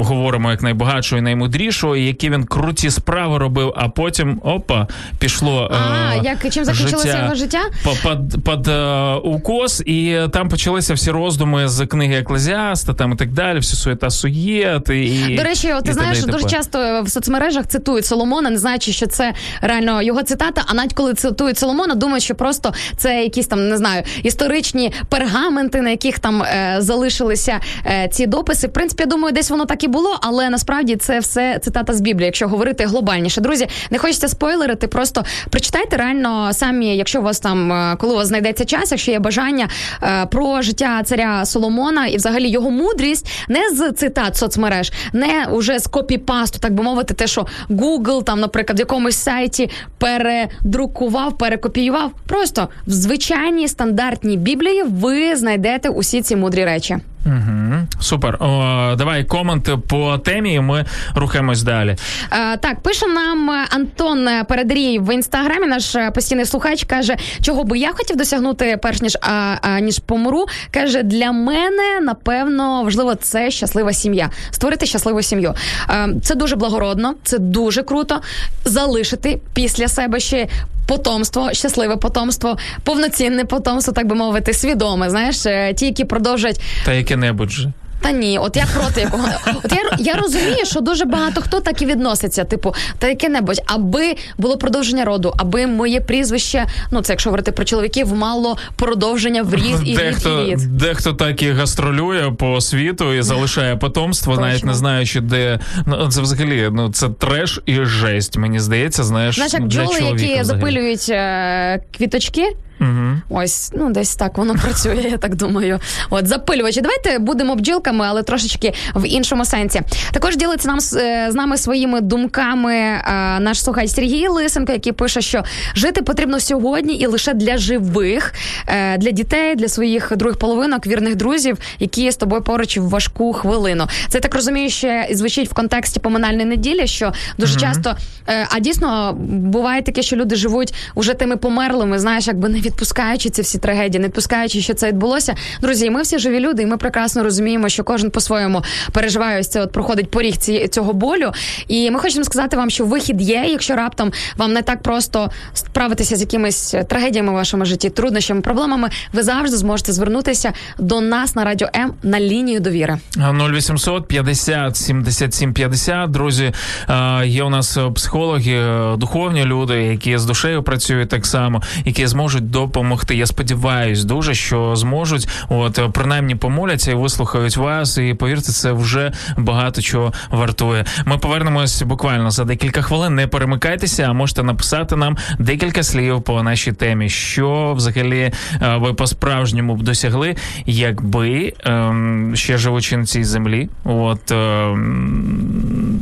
говоримо як найбагатшого і наймудрішого, і які він круті справи робив, а потім опа, пішло. А, як- чим закінчилося його життя? По- Під, під е, укос, і там почалися всі роздуми з книги Еклезіаста, там і так далі, всі суєта суєт. І, До речі, ти знаєш, дуже часто в соцмережах цитують Соломона, не знаючи, що це реально його цитата. А навіть коли цитують Соломона, думають, що просто це якісь там не знаю історичні пергаменти, на яких там е, залишилися е, ці дописи. В принципі, я думаю, десь воно так і було, але насправді це все цитата з Біблії, якщо говорити глобальніше. Друзі, не хочеться спойлерити, просто прочитайте реально самі, якщо у вас там, е, коли у вас знайдеться час, якщо є бажання е, про життя царя Соломона і взагалі його мудрість не з цитат соцмереж, не уже з копіпасту, так би мовити, те, що Google там, наприклад, в якомусь сайті передрукував, перекопіював. Просто в звичайній стандартній біблії ви знайдете усі ці мудрі речі. Мгм. Супер. О, давай комент по темі, і ми рухаємось далі. Е, так, пише нам Антон Передрій в інстаграмі. Наш постійний слухач каже, чого би я хотів досягнути, перш ніж а, а, ніж помру. каже, для мене напевно важливо це щаслива сім'я. Створити щасливу сім'ю. Е, це дуже благородно, це дуже круто. Залишити після себе ще. Потомство, щасливе потомство, повноцінне потомство, так би мовити, свідоме. Знаєш, е, ті, які продовжать Та яке-небудь же. та ні, от я проти якого. От я, я розумію, що дуже багато хто так і відноситься. Типу, та яке-небудь, аби було продовження роду, аби моє прізвище, ну це якщо говорити про чоловіків, мало продовження в рід і рід і Дехто, рід. дехто так і гастролює по світу і залишає потомство, Точно. навіть не знаючи, де ну це взагалі ну це треш і жесть. Мені здається, знаєш, Знаєш, як бджоли, які взагалі. запилюють е, квіточки. Угу. Ось, ну десь так воно працює, я так думаю. От запилювачі. Давайте будемо бджілками, але трошечки в іншому сенсі. Також ділиться нам з, е, нами своїми думками е, наш слухач Сергій Лисенко, який пише, що жити потрібно сьогодні і лише для живих, е, для дітей, для своїх других половинок, вірних друзів, які з тобою поруч в важку хвилину. Це так розумію, ще звучить в контексті поминальної неділі, що дуже часто, е, а дійсно буває таке, що люди живуть уже тими померлими, знаєш, якби не відпускаючи ці всі трагедії, не відпускаючи, що це відбулося. Друзі, ми всі живі люди, і ми прекрасно розуміємо, що кожен по-своєму переживає ось це, от проходить поріг ці, цього болю. І ми хочемо сказати вам, що вихід є, якщо раптом вам не так просто справитися з якимись трагедіями в вашому житті, труднощами, проблемами, ви завжди зможете звернутися до нас на радіо М на лінію довіри. 0800 50 77 50. Друзі, е, є у нас психологи, е, духовні люди, які з душею працюють так само, які зможуть допомогти. Я сподіваюсь дуже, що зможуть. От е, принаймні помоляться і вислухають вас. І повірте, це вже багато чого вартує. Ми повернемось буквально за декілька хвилин. Не перемикайтеся, а можете написати нам декілька слів по нашій темі, що взагалі е, ви по-справжньому б досягли, якби ем, ще живучи на цій землі. От ем,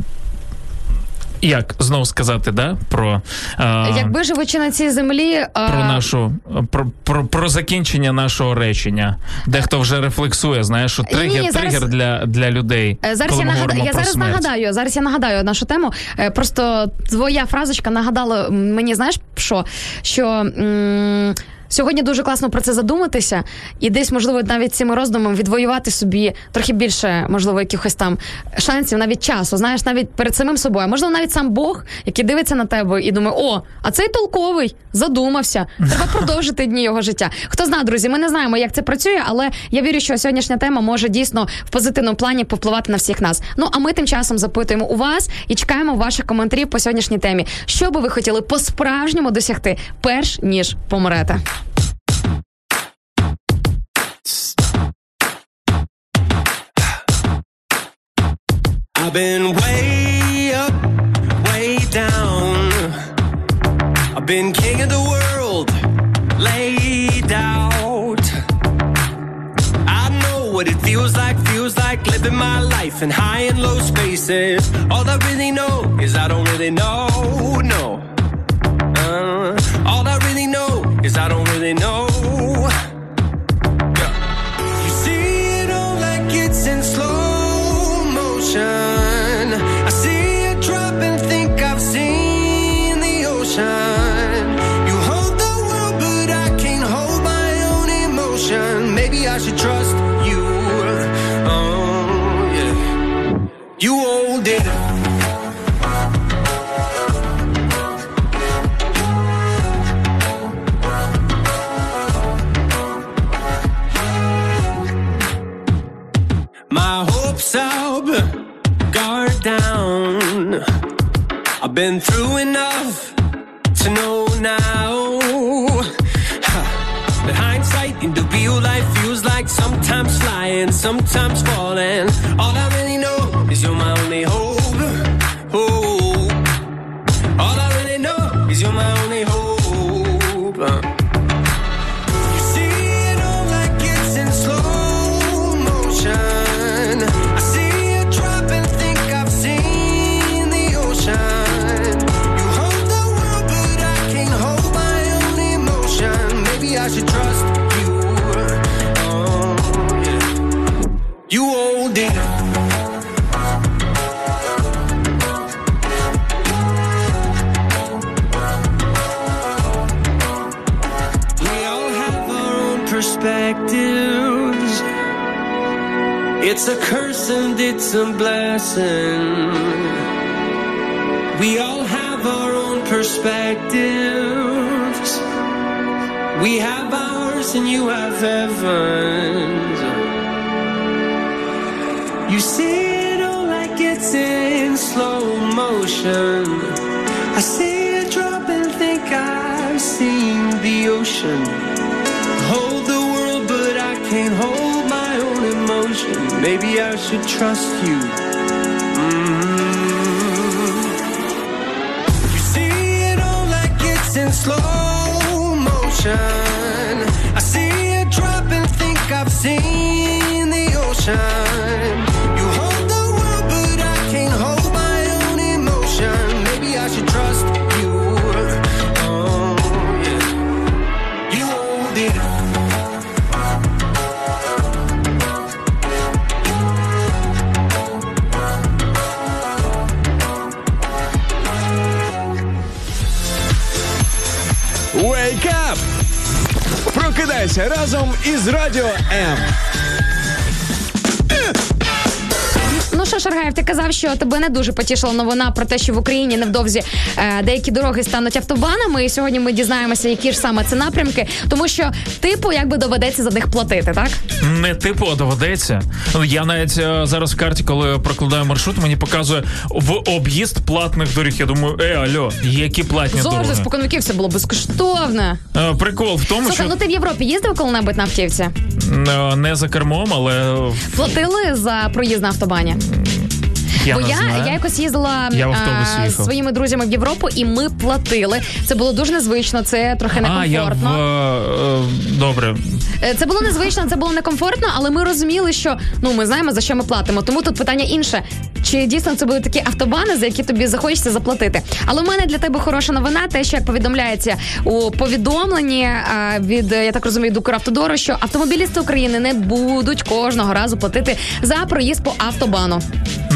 як знову сказати, да, про, е, Якби живучи на цій землі, е, про нашу про, про, про закінчення нашого речення. Дехто вже рефлексує, знаєш, що тригер, Ні, зараз- тригер для, для людей. Е, Зараз коли я ми нагадаю, я зараз смерть. нагадаю. Зараз я нагадаю нашу тему. Е, Просто твоя фразочка нагадала мені, знаєш, що? Що м- сьогодні дуже класно про це задуматися, і десь, можливо, навіть цими роздумами відвоювати собі трохи більше, можливо, якихось там шансів, навіть часу. Знаєш, навіть перед самим собою. Можливо, навіть сам Бог, який дивиться на тебе і думає, о, а цей толковий задумався. Треба [laughs] продовжити дні його життя. Хто знає, друзі, ми не знаємо, як це працює, але я вірю, що сьогоднішня тема може дійсно в позитивному плані повпливати на всіх нас. Ну а ми тим часом запитуємо у вас і чекаємо ваших коментарів по сьогоднішній темі. Що би ви хотіли по-справжньому досягти, перш ніж помрете? I've been way up, way down. I've been king of the world, laid out. I know what it feels like, feels like living my life in high and low spaces. All I really know is I don't really know, no. Uh, all I really know is I don't really know. Yeah. You see it all like it's in slow motion. My hopes up, guard down. I've been through enough to know now ha, that hindsight in the real life feels like sometimes flying, sometimes falling. All I що тебе не дуже потішила новина про те, що в Україні невдовзі е, деякі дороги стануть автобанами. І сьогодні ми дізнаємося, які ж саме це напрямки, тому що типу якби доведеться за них платити, так? Не типу, а доведеться. Ну, Я навіть е, зараз в карті, коли прокладаю маршрут, мені показує в об'їзд платних доріг. Я думаю, е, альо, які платні Завжди дороги? споконвіків все було безкоштовне. Е, Прикол в тому, Слухай, що ну ти в Європі їздив коли-небудь на автівці? не за кермом, але Платили за проїзд на автобані? Я Бо не я, знаю. я якось їздила Я в автобусі а, їхав. своїми друзями в Європу, і ми платили. Це було дуже незвично, це трохи А, я в... некомфортно. е, Добре. Е, Це було незвично, це було некомфортно, але ми розуміли, що ну ми знаємо за що ми платимо. Тому тут питання інше: чи дійсно це будуть такі автобани, за які тобі захочеться заплатити? Але в мене для тебе хороша новина, те, що як повідомляється у повідомленні а, від е, я так розумію, до Укравтодору, що автомобілісти України не будуть кожного разу платити за проїзд по автобану.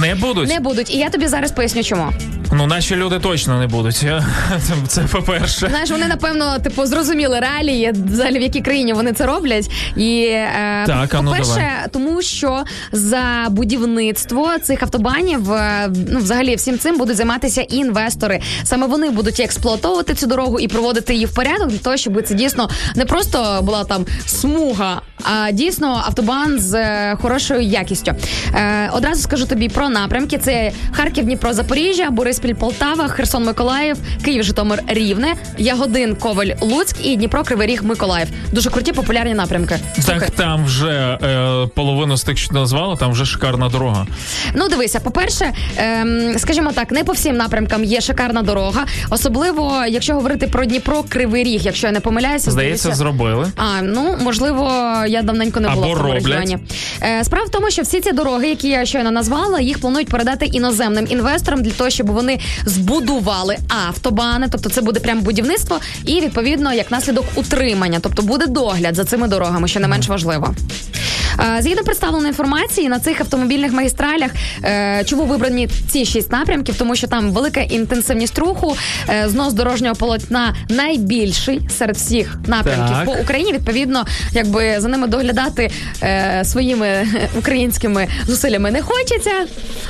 Не будуть. Не будуть. І я тобі зараз поясню, чому. Ну, наші люди точно не будуть. Це, [laughs] це по-перше. Знаєш, вони напевно типу зрозуміли реалії, взагалі в якій країні вони це роблять. І е, Так, а ну, по-перше, давай. тому що за будівництво цих автобанів, е, ну взагалі всім цим будуть займатися і інвестори. Саме вони будуть експлуатовувати цю дорогу і проводити її в порядок для того, щоб це дійсно не просто була там смуга, а дійсно автобан з е, хорошою якістю. Е, одразу скажу тобі про напрямки: це Харків, Дніпро, Запоріжжя, Бориспіль, Полтава, Херсон, Миколаїв, Київ, Житомир, Рівне, Ягодин, Коваль, Луцьк і Дніпро, Кривий Ріг, Миколаїв. Дуже круті популярні напрямки. Слухай, Так там вже е, половину з тих, що ти назвала, там вже шикарна дорога. Ну, дивися, по-перше, ем, скажімо так, не по всім напрямкам є шикарна дорога, особливо якщо говорити про Дніпро, Кривий Ріг, якщо я не помиляюся, Здається, зробили. А ну можливо, я давненько не була Або в тому роблять. регіоні. Е, справа в тому, що всі ці дороги, які я щойно назвала, їх планують передати іноземним інвесторам для того, щоб вони збудували автобани, тобто це буде прямо будівництво, і відповідно як наслідок утримання, тобто буде догляд за цими дорогами, що не менш важливо. Е, Згідно представленої інформації на цих автомобільних магістралях, е, чому вибрані ці шість напрямків, тому що там велика інтенсивність руху, е, знос дорожнього полотна найбільший серед всіх напрямків Так. по Україні. Відповідно, якби за ними доглядати е, своїми е, [laughs] українськими зусиллями не хочеться,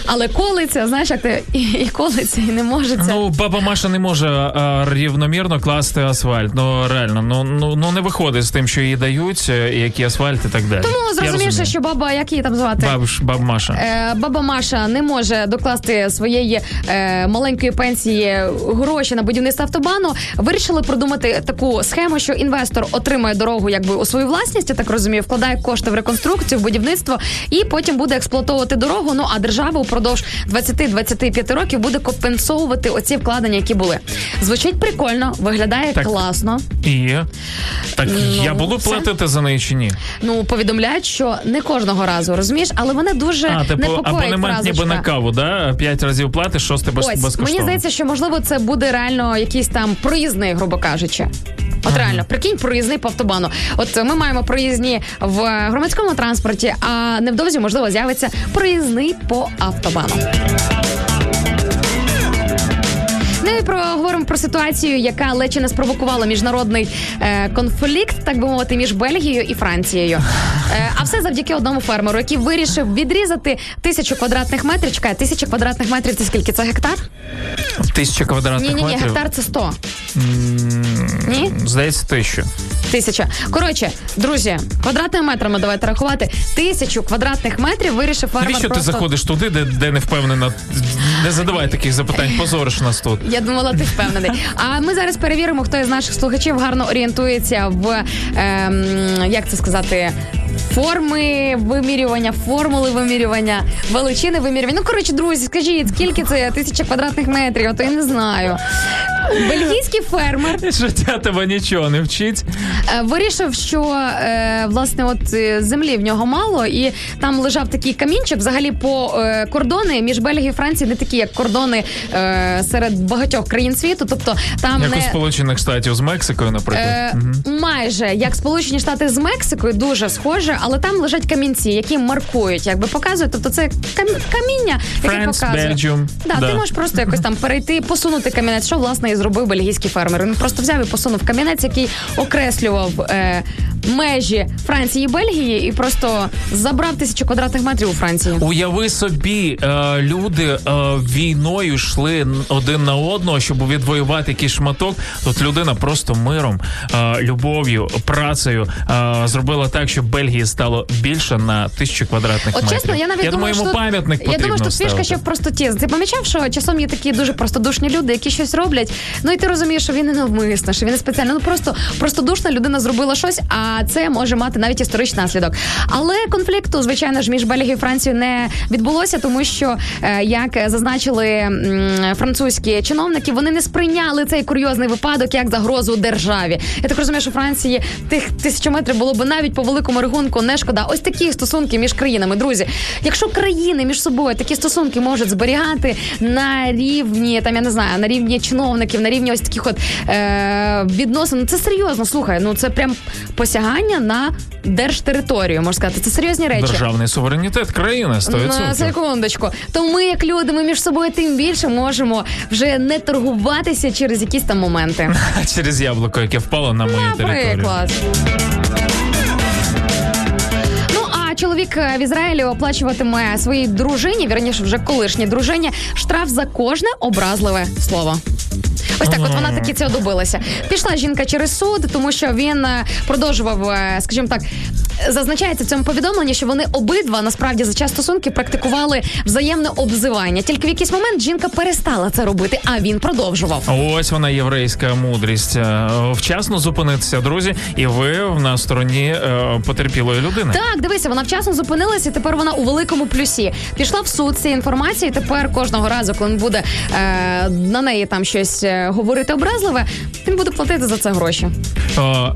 але колиться, знаєш, як ти і, і колиться, і не можеться. Ну, баба Маша не може а, рівномірно класти асфальт. Ну реально, ну, ну, ну не виходить з тим, що їй дають, е, який асфальт і так далі. Тому зрозумівши, що баба, як її там звати? Баб, баба Маша. Е, Баба Маша не може докласти своєї е, маленької пенсії гроші на будівництво автобану. Вирішили продумати таку схему, що інвестор отримує дорогу якби у свою власність, я так розумію, вкладає кошти в реконструкцію, в будівництво і потім буде експлуатовувати дорогу. Ну а держава упродовж 20-25 років буде компенсовувати оці вкладення, які були. Звучить прикольно, виглядає Так. класно. І так Ну, я буду все. платити за неї чи ні? Ну повідомляють, що не кожного разу розумієш, але мене дуже А, типу, непокоїть абонемент ніби на каву, да? П'ять разів платиш, шостий без, безкоштовно. мені здається, що можливо це буде реально якийсь там проїзний, грубо кажучи. От реально, прикинь, проїзний по автобану. От ми маємо проїзні в громадському транспорті, а невдовзі можливо з'явиться проїзний по автобану. Ну і проговоримо про ситуацію, яка ледь чи не спровокувала міжнародний е, конфлікт, так би мовити, між Бельгією і Францією. Е, а все завдяки одному фермеру, який вирішив відрізати тисячу квадратних метрів. Чекай, тисяча квадратних метрів це скільки? Це гектар? Тисяча квадратних Ні, ні, ні, метрів. гектар це 100. Ні? Здається, тисячу. Тисяча. Коротше, друзі, квадратними метрами давайте рахувати. Тисячу квадратних метрів вирішив фермер Навіщо просто... ти заходиш туди, де, де не впевнена? Не задавай таких запитань, позориш нас тут. Я думала, ти впевнений. А ми зараз перевіримо, хто із наших слухачів гарно орієнтується в ем, як це сказати. Форми вимірювання, формули вимірювання, величини вимірювання. Ну коротше, друзі, скажіть, скільки це тисяча квадратних метрів? А то я не знаю. Бельгійський фермер тебе нічого не вчить. Е, Вирішив, що е, власне от е, землі в нього мало, і там лежав такий камінчик. Взагалі, по е, кордони між Бельгією і Францією не такі, як кордони е, серед багатьох країн світу. Тобто там Як у Сполучених Штатів з Мексикою, наприклад. Е, Мгм. Майже як Сполучені Штати з Мексикою, дуже схоже, але там лежать камінці, які маркують, якби показують. Тобто це кам- каміння, яке показує. Belgium. Да, Да. ти можеш просто якось там перейти, посунути камінець, що власне і зробив бельгійський фермер. Він просто взяв і посунув камінець, який окреслював е, межі Франції і Бельгії, і просто забрав тисячу квадратних метрів у Франції. Уяви собі, е, люди е, війною йшли один на одного, щоб відвоювати якийсь шматок. Тут людина просто миром, е, любов'ю, працею е, зробила так, щоб Бельгії стало більше на тисячу квадратних От метрів. чесно, я навіть я думаю, йому що пам'ятник я потрібно думаю, що фішка ще в простоті. Ти помічав, що часом є такі дуже простодушні люди, які щось роблять. Ну і ти розумієш, що він не навмисно, що він не спеціально. Ну просто простодушна людина зробила щось, а це може мати навіть історичний наслідок. Але конфлікту, звичайно ж, між Бельгією і Францією не відбулося, тому що е, як зазначили французькі чиновники, вони не сприйняли цей курйозний випадок як загрозу державі. Я так розумію, що Франції тих тисячу метрів було б навіть по великому рахунку не шкода. Ось такі стосунки між країнами, друзі. Якщо країни між собою такі стосунки можуть зберігати на рівні, там я не знаю, на рівні чиновників, на рівні ось таких от е, відносин, ну це серйозно. Слухай, ну це прям посягання посягання на держтериторію. Можна сказати, це серйозні речі. Державний суверенітет країни 100%. На секундочку. То ми, як люди, ми між собою тим більше можемо вже не торгуватися через якісь там моменти. [laughs] Через яблуко, яке впало на мою територію. Наприклад. Ну а чоловік е, в Ізраїлі оплачуватиме своїй дружині, вірніше вже колишній дружині, штраф за кожне образливе слово. Ось так, от вона таки цього добилася. Пішла жінка через суд, тому що він е, продовжував, е, скажімо так, зазначається в цьому повідомленні, що вони обидва насправді за час стосунків практикували взаємне обзивання. Тільки в якийсь момент жінка перестала це робити, а він продовжував. Ось вона єврейська мудрість. Е, Вчасно зупинитися, друзі, і ви на стороні потерпілої людини. Так, дивися, вона вчасно зупинилася, і тепер вона у великому плюсі. Пішла в суд з цією інформацією. Тепер кожного разу, коли він буде е, на неї там щось говорити образливе, він буде платити за це гроші. Е,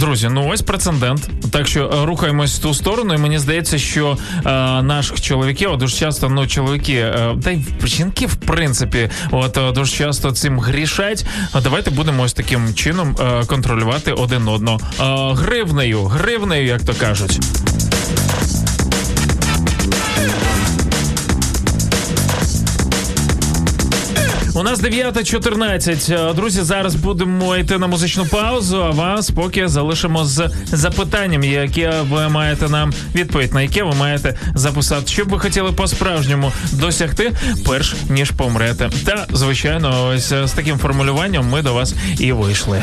Друзі, ну ось прецедент. Так що е, рухаємось в ту сторону, і мені здається, що е, наших чоловіків а дуже часто, ну чоловіки, е, та й жінки, в принципі, от е, дуже часто цим грішать. А Давайте будемо ось таким чином е, контролювати один одного. Гривнею, гривнею, як то кажуть. У нас 9.14. Е, Друзі, зараз будемо йти на музичну паузу. А вас поки залишимо з запитанням, яке ви маєте нам відповідь, на яке ви маєте записати, що б ви хотіли по-справжньому досягти, перш ніж помрете. Та звичайно, ось е, з таким формулюванням ми до вас і вийшли.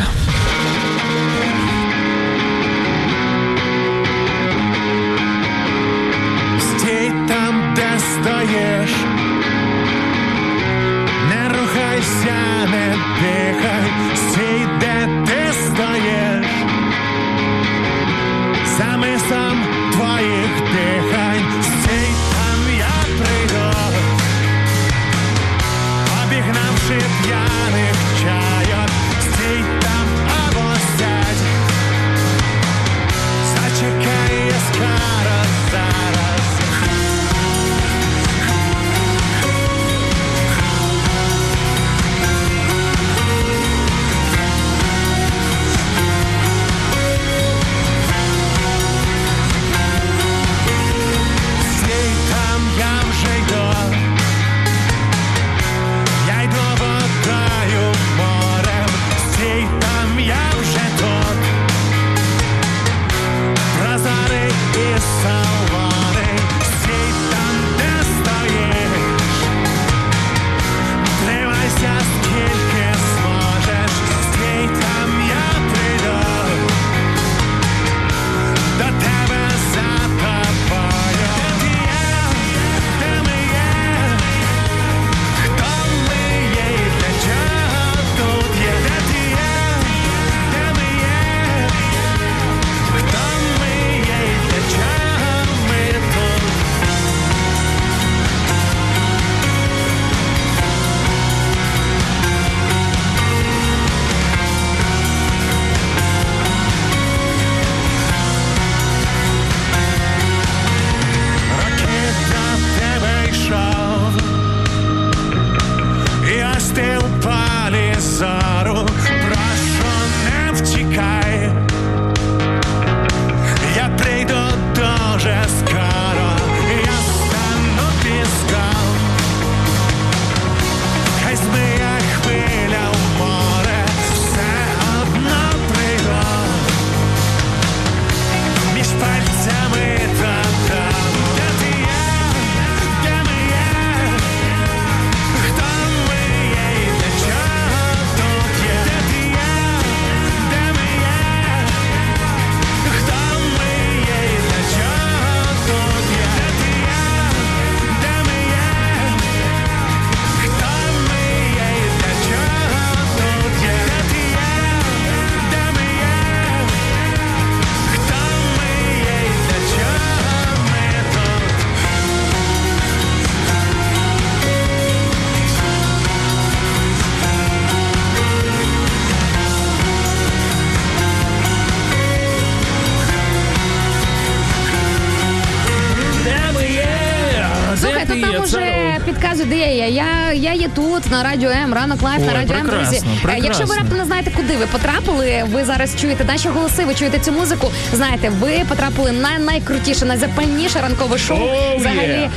На радіо М, ранок live на радіо М, друзі. прекрасно, Е, Якщо ви раптом не знаєте, куди ви потрапили, ви зараз чуєте наші голоси, ви чуєте цю музику. Знаєте, ви потрапили на найкрутіше, найзапальніше ранкове шоу Oh, взагалі yeah.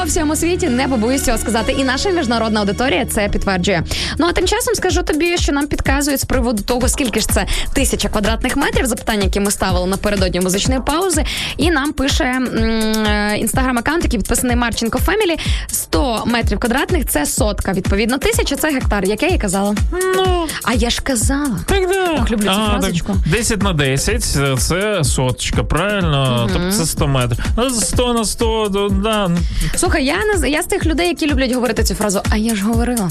По всьому світі. Не побоюсь цього сказати. І наша міжнародна аудиторія це підтверджує. Ну а тим часом скажу тобі, що нам підказують з приводу того, скільки ж це тисяча квадратних метрів. Запитання, які ми ставили напередодні музичної паузи. І нам пише інстаграм-аккаунт, який підписаний Марченко Фемілі. 100 метрів квадратних це сотка. Відповідно, тисяча це гектар. Як я і казала. Ну, А я ж казала. так да. Ох, люблю цю А, так 10 на 10 – це соточка, правильно? Тобто це 100 метрів. Ну, 100 на 100, то, да. Слухай, я не я з тих людей, які люблять говорити цю фразу. А я ж говорила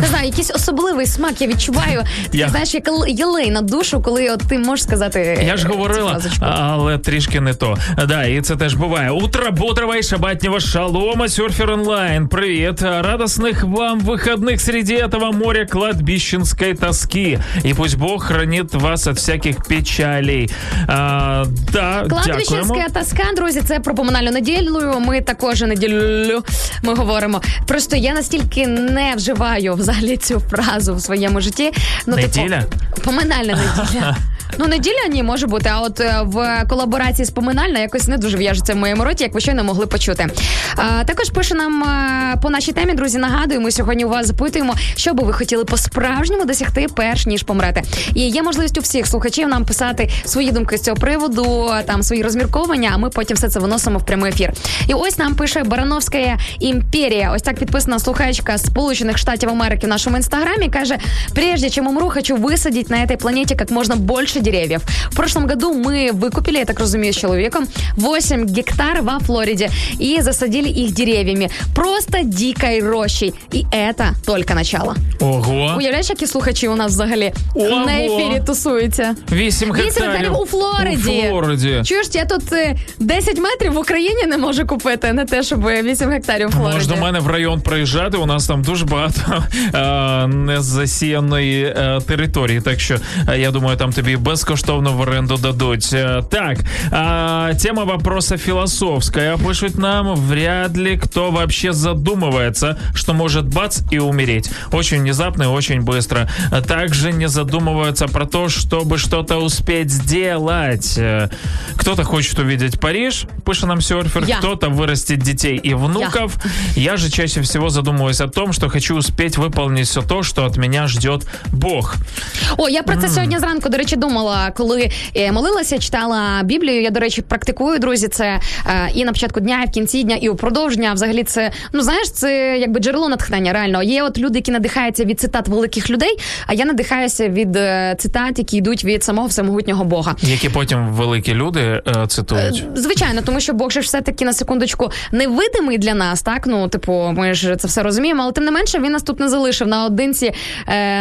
Не знаю, якийсь особливий смак я відчуваю. Ти Я- знаєш, як л- єлей на душу, коли от ти можеш сказати. Я ж е, цю говорила, фразочку. але трішки не то. Да, і це теж буває. Утро бодрого и шабатнего шалома, серфер онлайн. Привет. Радостных вам выходных среди этого моря кладбищенской тоски. И пусть Бог хранит вас от всяких печалей. А, да, дякуємо. Кладбищенська тоска, друзі, це про поминальну неділю. Ми також неділю ми говоримо. Просто я настільки не вживаю взагалі цю фразу в своєму житті. Ну, Неділя? Типу, поминальна неділя. [laughs] Ну, неділя ні, може бути. А от е, в колаборації з поминальна якось не дуже в'яжеться в моєму роті, як ви щойно могли почути. А, також пише нам е, по нашій темі, друзі. Нагадую, ми сьогодні у вас запитуємо, що би ви хотіли по-справжньому досягти, перш ніж помрете. І є можливість у всіх слухачів нам писати свої думки з цього приводу, там свої розмірковання. А ми потім все це виносимо в прямий ефір. І ось нам пише Барановська імперія. Ось так підписана слухачка Сполучених Штатів Америки в нашому інстаграмі. Каже: прежде чем умру, хочу высадить на этой планете как можно больше деревьев. В прошлом году мы выкупили, я так разумею, с человеком 8 гектар во Флориде и засадили их деревьями. Просто дикой рощей. И это только начало. Ого. Уявляєш, які слухачі у нас взагалі Ого. на ефірі тусуються? 8 Вісім гектарів. гектарів у Флориді. У Флориді. Чуєш, я тут е, 10 метрів в Україні не можу купити, не те, щоб 8 гектарів у Флориді. Можеш до мене в район приїжджати. У нас там дуже багато [laughs] е, незасіяної е, території. Так що е, я думаю, там тобі безкоштовно в оренду дадуть. Так, а, тема вопроса философская. Пишут нам, вряд ли кто вообще задумывается, что может бац и умереть. Очень внезапно и очень быстро. Также не задумываются про то, чтобы что-то успеть сделать. Э, Кто-то хочет увидеть Париж, пишет нам серфер, Я. кто-то вырастить детей и внуков. Я же чаще всего задумываюсь о том, что хочу успеть выполнить все то, что от меня ждет Бог. О, я про це сьогодні зранку, до речі, думала, коли е, молилася, читала Біблію. Я, до речі, практикую, друзі, це е, і на початку дня, і в кінці дня, і упродовж дня. Взагалі, це ну знаєш, це якби джерело натхнення. Реально є от люди, які надихаються від цитат великих людей. А я надихаюся від е, цитат, які йдуть від самого всемогутнього Бога. Які потім великі люди цитують. Звичайно, тому що Бог же ж все-таки на секундочку невидимий для нас, так ну типу, ми ж це все розуміємо, але тим не менше він нас тут не залишив наодинці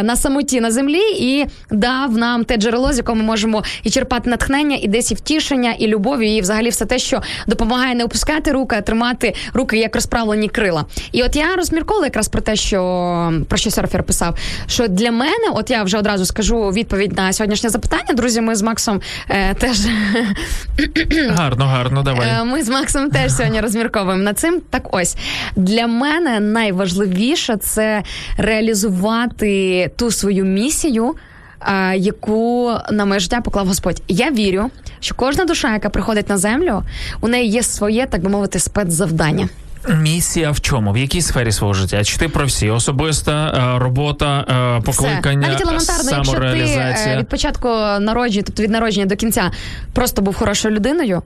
на самоті на землі і дав нам те джерело, з якого ми можемо і черпати натхнення, і десь і втішення, і любові, і взагалі все те, що допомагає не опускати руки, а тримати руки як розправлені крила. І от я розмірковувала якраз про те, що про що серфер писав. Що для мене, от я вже одразу скажу відповідь на сьогоднішнє запитання. Друзі, ми з Максом е, теж [coughs] Гарно, гарно, давай. Е, Ми з Максом теж сьогодні розмірковуємо над цим. Так ось для мене найважливіше це реалізувати ту свою місію. Е, Яку на моє життя поклав Господь. Я вірю, що кожна душа, яка приходить на землю, у неї є своє, так би мовити, спецзавдання. Місія в чому? В якій сфері свого життя? Чи ти про всі? Особиста е, робота, е, покликання, Все. Навіть елементарно, якщо ти від початку народження, тобто від народження до кінця, просто був хорошою людиною.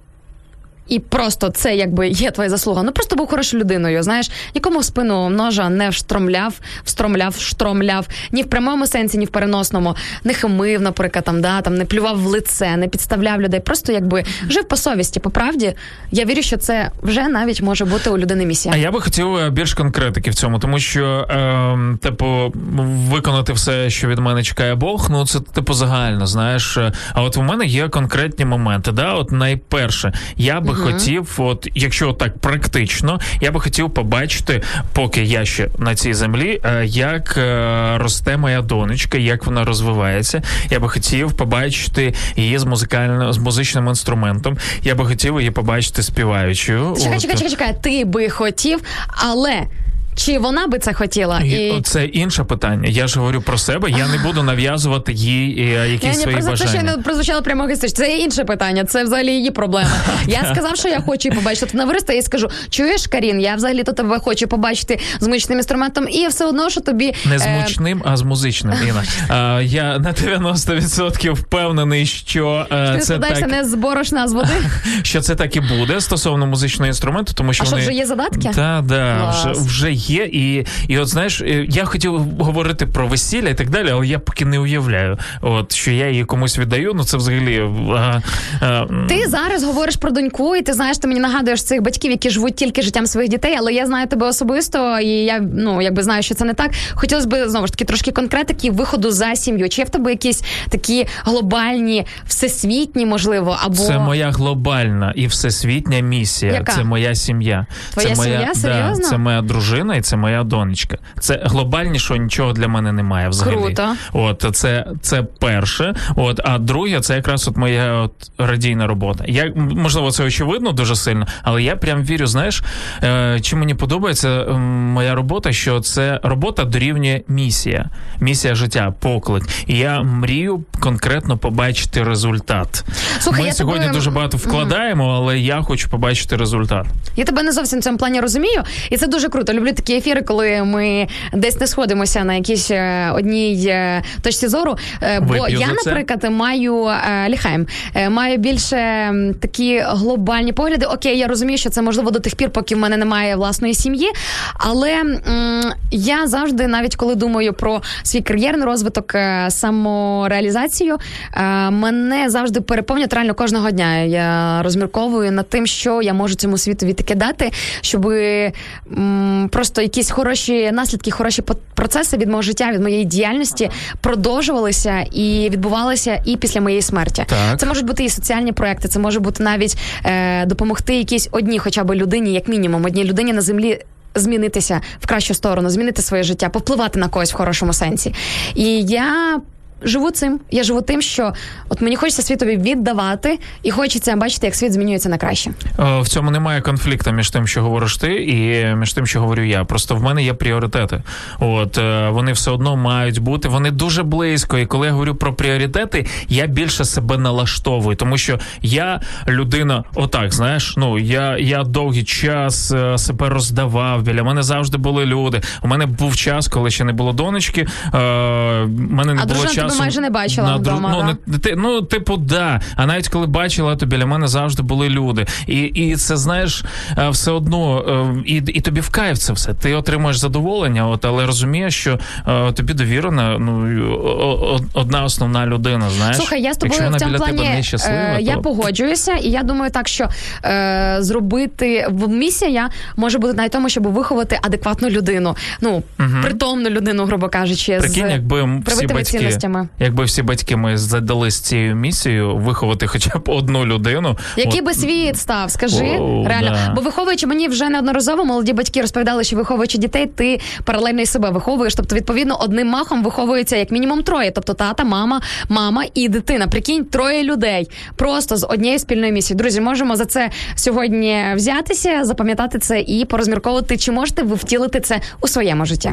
І просто це якби є твоя заслуга. Ну просто був хорошою людиною. Знаєш, нікому в спину ножа не вштромляв, встромляв, штромляв, ні в прямому сенсі, ні в переносному, не хамив, наприклад, там, да, там не плював в лице, не підставляв людей. Просто якби жив по совісті. По правді, я вірю, що це вже навіть може бути у людини місія. А я би хотів е, більш конкретики в цьому, тому що, е, типу, виконати все, що від мене чекає Бог, ну це типу загально, знаєш. Е, А от у мене є конкретні моменти. Да, от найперше, я би хотів, от якщо так практично, я би хотів побачити, поки я ще на цій землі, е, як е, росте моя донечка, як вона розвивається. Я би хотів побачити її з музикальним з музичним інструментом. Я би хотів її побачити співаючою. Чекай, От. чекай, чекай, чекай. Ти би хотів, але чи вона би це хотіла? І... Це інше питання. Я ж говорю про себе. Я не буду нав'язувати їй е, Я якісь не те, що бажання. я не прозвучало прямо гістич. Це інше питання. Це взагалі її проблема. [laughs] Я сказав, що я хочу її побачити. Тут на вириста і скажу: чуєш, Карін, я взагалі то тебе хочу побачити з музичним інструментом, і все одно, що тобі Не з е, мучним, а з музичним. Іна. А, [laughs] я на 90% впевнений, що е, ти це так, не з борошна, а з води. [laughs] що це так і буде стосовно музичного інструменту, тому що А що, вже є задатки? Та, да, вже, вже є. І, і от знаєш, е, я хотів говорити про весілля і так далі, але я поки не уявляю, от що я її комусь віддаю. Ну це взагалі. А, а, Ти зараз говориш про доньку, і ти знаєш, ти мені нагадуєш цих батьків, які живуть тільки життям своїх дітей, але я знаю тебе особисто, і я ну якби знаю, що це не так. Хотілося б знову ж таки трошки конкретики виходу за сім'ю. Чи є в тебе якісь такі глобальні, всесвітні, можливо, або Це моя глобальна і всесвітня місія. Яка? Це моя сім'я. Твоя це моя, сім'я? Да, Серйозно? це моя дружина і це моя донечка. Це глобальнішого нічого для мене немає взагалі. Круто. От це, це перше. От, а друге, це якраз от моя от радійна робота. Я можливо, це очевидно дуже сильно, але я прям вірю. Знаєш, е, чим мені подобається моя робота, що це робота дорівнює місія, місія життя, поклик. І я мрію конкретно побачити результат. Слухай, Ми я сьогодні тебе- дуже багато вкладаємо, але я хочу побачити результат. Я тебе не зовсім в цьому плані розумію, і це дуже круто. Люблю такі ефіри, коли ми десь не сходимося на якійсь е, одній е, точці зору. Е, Бо Вип'ю я, наприклад, маю ліхаєм, маю більше такі глобальні погляди. Окей, я розумію, що це можливо до тих пір, поки в мене немає власної сім'ї. Але м, я завжди, навіть коли думаю про свій кар'єрний розвиток, самореалізацію, мене завжди переповнюють реально кожного дня. Я розмірковую над тим, що я можу цьому світові таке дати, щоб просто якісь хороші наслідки, хороші процеси від мого життя, від моєї діяльності продовжувалися і відбувалися і після моєї смерті. Так. Це можуть бути і соціальні проекти, це може бути навіть е, допомогти якійсь одній, хоча б людині, як мінімум, одній людині на землі. Змінитися в кращу сторону, змінити своє життя, повпливати на когось в хорошому сенсі. І я живу цим. Я живу тим, що от мені хочеться світові віддавати, і хочеться бачити, як світ змінюється на краще. Е, В цьому немає конфлікту між тим, що говориш ти, і між тим, що говорю я. Просто в мене є пріоритети. От е, вони все одно мають бути. Вони дуже близько. І коли я говорю про пріоритети, я більше себе налаштовую, тому що я людина, отак, знаєш, ну я, я довгий час е, себе роздавав. Біля мене завжди були люди. У мене був час, коли ще не було донечки. Е, мене не А було дружина часу. майже не бачила на дру- вдома, Ну, да? не ти, ну, типу, да. А навіть коли бачила, то біля мене завжди були люди. І, і це знаєш, е, все одно, е, і, і тобі в кайф це все. Ти отримуєш задоволення, от, але розумієш, що е, тобі довірена ну, одна основна людина. Знаєш, Слухай, я з тобою Якщо в цьому плані щаслива, е, я то... погоджуюся, і я думаю так, що е, зробити в- місія може бути навіть тому, щоб виховати адекватну людину, ну притомну людину, грубо кажучи, Прикинь, з якби всі батьки, якби всі батьки ми задались цією місією виховати хоча б одну людину. Який от, би світ став, скажи О, реально. да. Бо виховуючи мені вже неодноразово молоді батьки розповідали, що виховуючи дітей, ти паралельно і себе виховуєш. Тобто, відповідно, одним махом виховується як мінімум троє. Тобто тата, мама, мама і дитина. Прикинь, троє людей просто з однією спільною місією. Друзі, можемо за це сьогодні взятися, запам'ятати це і порозмірковувати, чи можете ви втілити це у своєму житті.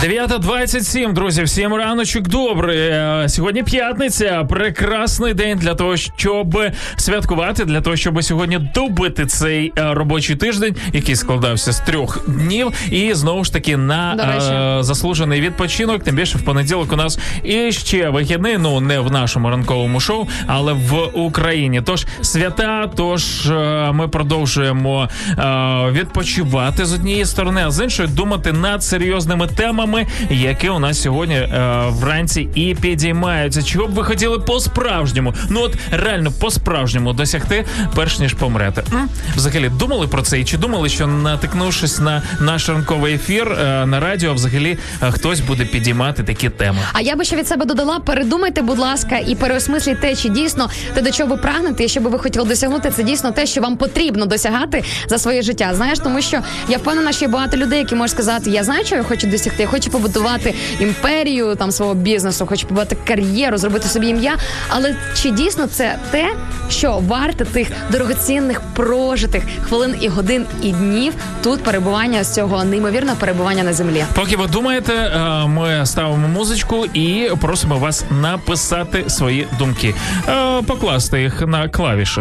Дев'ята 27, друзі, всім раночок добрий. Е, Сьогодні п'ятниця. Прекрасний день для того, щоб святкувати, для того, щоб сьогодні добити цей е, робочий тиждень, який складався з трьох днів, і знову ж таки на е, заслужений відпочинок. Тим більше в понеділок у нас і ще вихідний. Ну не в нашому ранковому шоу, але в Україні. Тож свята, тож е, ми продовжуємо відпочивати з однієї сторони, а з іншої думати над серйозними темами. Темами, які у нас сьогодні е, вранці і підіймаються. Чого б ви хотіли по-справжньому? Ну от реально по-справжньому досягти, перш ніж помрете. М? Взагалі думали про це? І чи думали, що натикнувшись на наш ранковий ефір е, на радіо, взагалі е, хтось буде підіймати такі теми? А я би ще від себе додала: передумайте, будь ласка, і переосмисліть те, чи дійсно те, до чого ви прагнете, і що би ви хотіли досягнути, це дійсно те, що вам потрібно досягати за своє життя. Знаєш, тому що я впевнена, що є багато людей, які можуть сказати, я знаю, що я хочу досягти. Я хочу побудувати імперію там свого бізнесу, хочу побудувати кар'єру, зробити собі ім'я. Але чи дійсно це те, що варте тих дорогоцінних прожитих хвилин і годин і днів тут перебування з цього неймовірного перебування на землі? Поки ви думаєте, е, ми ставимо музичку і просимо вас написати свої думки, Е, покласти їх на клавіші.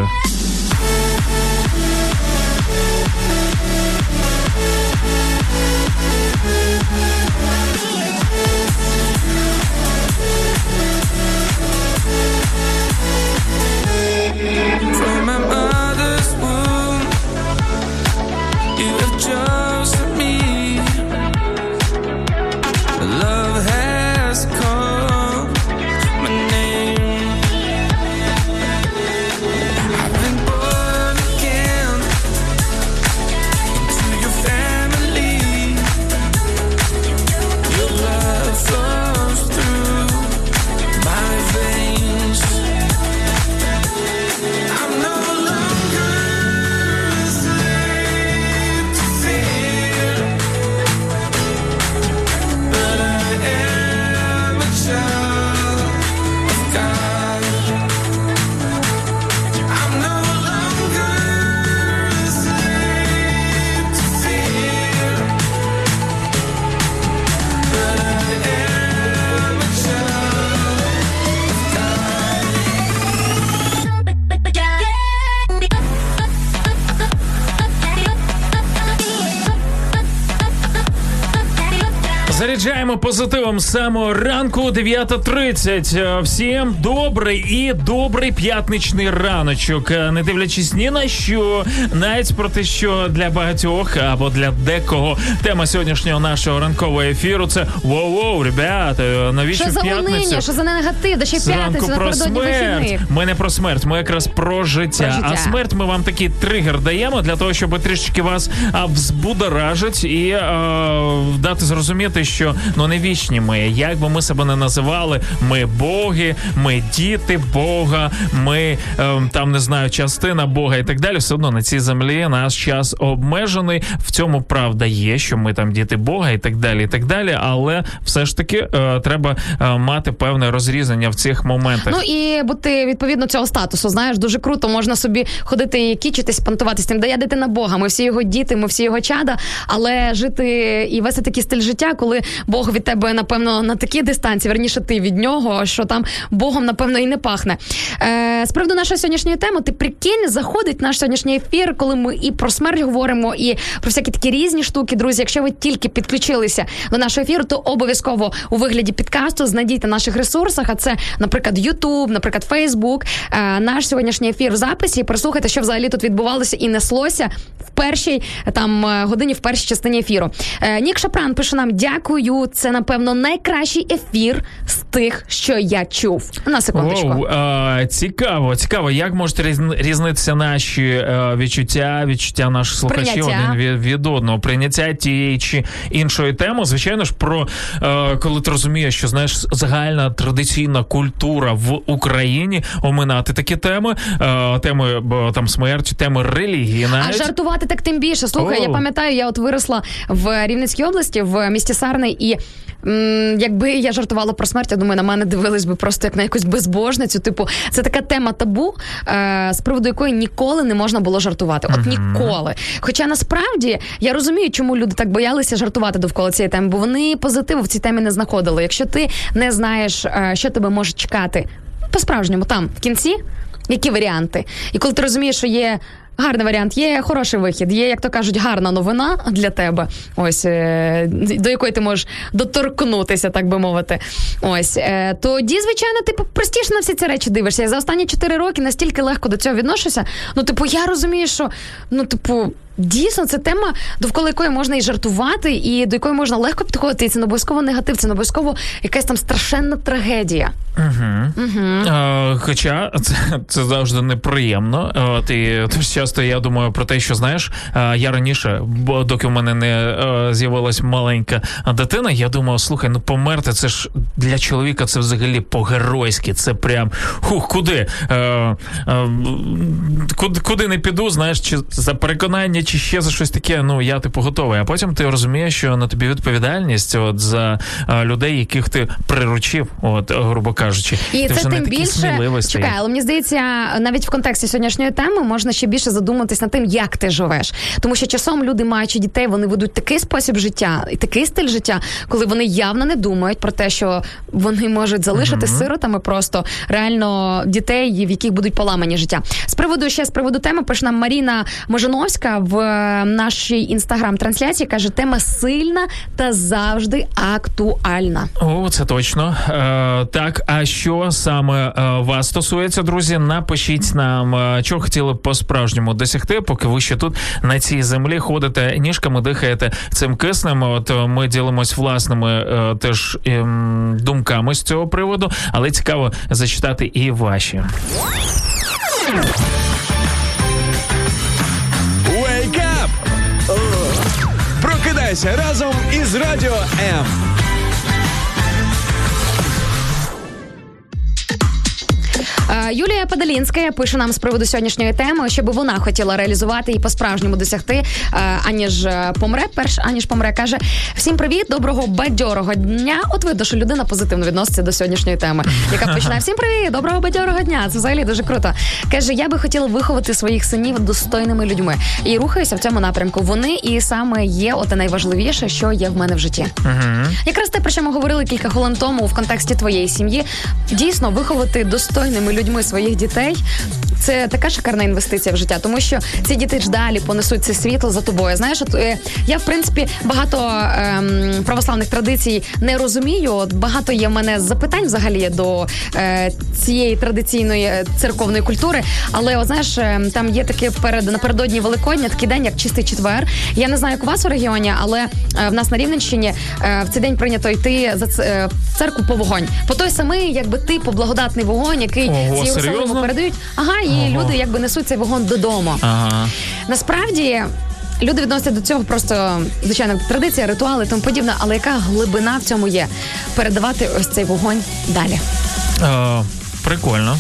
abbiamo позитивом з самого ранку 9.30. Е, Всім добрий і добрий п'ятничний раночок. Е, Не дивлячись ні на що, навіть про те, що для багатьох або для декого тема сьогоднішнього нашого ранкового ефіру це воу-воу, ребята, е, навіщо Що за п'ятницю? що за негатив, да ще п'ятницю про смерть. Ми не про смерть, ми якраз про життя. Про життя. А смерть ми вам такий тригер даємо для того, щоб трішечки вас взбудоражить і а, дати зрозуміти, що ну не вічні ми. Як би ми себе не називали, ми боги, ми діти Бога, ми ем, там не знаю, частина Бога і так далі. Все одно на цій землі наш час обмежений. В цьому правда є, що ми там діти Бога і так далі, і так далі. Але все ж таки е, треба е, мати певне розрізання в цих моментах. Ну і бути відповідно цього статусу. Знаєш, дуже круто можна собі ходити і кічитись, понтуватись тим. Да я дитина Бога. Ми всі його діти, ми всі його чада. Але жити і вести такий стиль життя, коли Бог від тебе, напевно, на такій дистанції, верніше ти від нього, що там Богом, напевно, і не пахне. Е, з приводу нашої сьогоднішньої теми, ти прикинь, заходить наш сьогоднішній ефір, коли ми і про смерть говоримо, і про всякі такі різні штуки. Друзі, якщо ви тільки підключилися до нашого ефіру, то обов'язково у вигляді підкасту знайдіть на наших ресурсах. А це, наприклад, YouTube, наприклад, Facebook, е, наш сьогоднішній ефір в записі. Прослухайте, що взагалі тут відбувалося і неслося в першій там е, годині, в першій частині ефіру. Е, Нік Шапран пише нам: дякую. Це напевно найкращий ефір з тих, що я чув. На секундочку. Воу, а, цікаво, цікаво, як можуть різн- різнитися наші е, відчуття, відчуття наших слухачів один від, від одного, прийняття тієї чи іншої теми. Звичайно ж, про е, коли ти розумієш, що знаєш загальна традиційна культура в Україні оминати такі теми, е, теми бо, там смерті, теми релігії. А жартувати так тим більше. Слухай, Оу. я пам'ятаю, я от виросла в Рівненській області, в місті Сарний, і якби я жартувала про смерть, я думаю, на мене дивились би просто як на якусь безбожницю. Типу, це така тема табу, е, з приводу якої ніколи не можна було жартувати. От ніколи. Хоча насправді я розумію, чому люди так боялися жартувати довкола цієї теми, бо вони позитиву в цій темі не знаходили. Якщо ти не знаєш, е, що тебе може чекати по-справжньому там в кінці, які варіанти? І коли ти розумієш, що є. Гарний варіант, є хороший вихід, є, як то кажуть, гарна новина для тебе, ось е, до якої ти можеш доторкнутися, так би мовити. Ось е, тоді, звичайно, ти простіше на всі ці речі дивишся. Я за останні 4 роки настільки легко до цього відношуся. Ну, типу, я розумію, що ну, типу, Дійсно, це тема, довкола якої можна і жартувати, і до якої можна легко підходити. І це не обов'язково негатив, це не обов'язково якась там страшенна трагедія. Е, Хоча це, це завжди неприємно. І дуже часто я думаю про те, що знаєш, е, я раніше, бо доки в мене не е, з'явилась маленька дитина, я думав, слухай, ну померти це ж для чоловіка це взагалі по-геройськи. Це прям хух, куди? Куди, куди не піду, знаєш, чи за переконання, чи ще за щось таке. Ну я типу готовий. А потім ти розумієш, що на тобі відповідальність от за людей, яких ти приручив, от грубо кажучи, І ти це вже не тим такий більше сміливий стаєш. чекай, але мені здається, навіть в контексті сьогоднішньої теми можна ще більше задуматись над тим, як ти живеш. Тому що часом люди, маючи дітей, вони ведуть такий спосіб життя і такий стиль життя, коли вони явно не думають про те, що вони можуть залишити сиротами просто реально дітей, в яких будуть поламані життя. З приводу ще з приводу теми пише нам Маріна Можиновська в е, нашій інстаграм-трансляції. каже, тема сильна та завжди актуальна. О, це точно. Е, так, а що саме е, вас стосується, друзі? Напишіть нам, е, чого хотіли б по-справжньому досягти, поки ви ще тут на цій землі ходите ніжками, дихаєте цим киснем. От е, ми ділимось власними е, теж ем, думками з цього приводу, але цікаво зачитати і ваші. Прокидайся разом із Радіо М. Юлія Падалінська пише нам з приводу сьогоднішньої теми, щоб вона хотіла реалізувати і по-справжньому досягти, е, аніж е, помре, перш аніж помре. каже: всім привіт, доброго бадьорого дня. От видно, що людина позитивно відноситься до сьогоднішньої теми, яка починає всім привіт, доброго бадьорого дня. Це взагалі дуже круто. каже: я би хотіла виховати своїх синів достойними людьми і рухаюся в цьому напрямку. Вони і саме є оте найважливіше, що є в мене в житті. Якраз те, про що ми говорили кілька хвилин тому в контексті твоєї сім'ї. Дійсно, виховати достойними людьми своїх дітей. Це така шикарна інвестиція в життя, тому що ці діти ж далі понесуть це світло за тобою. Знаєш, от, е, я в принципі багато ем, православних традицій не розумію. От багато є в мене запитань взагалі до е, цієї традиційної е, церковної культури. Але от, знаєш, е, там є таке перед напередодні Великодня, такий день, як чистий четвер. Я не знаю, як у вас у регіоні, але е, в нас на Рівненщині е, в цей день прийнято йти за церкву по вогонь. По той самий, якби типу благодатний вогонь, який Ого, Єрусалиму серйозно? передають. Ага, і Ого. люди якби несуть цей вогонь додому. Ага. Насправді. Люди відносяться до цього просто звичайно традиція, ритуали тому подібне, але яка глибина в цьому є? Передавати ось цей вогонь далі. Е, прикольно.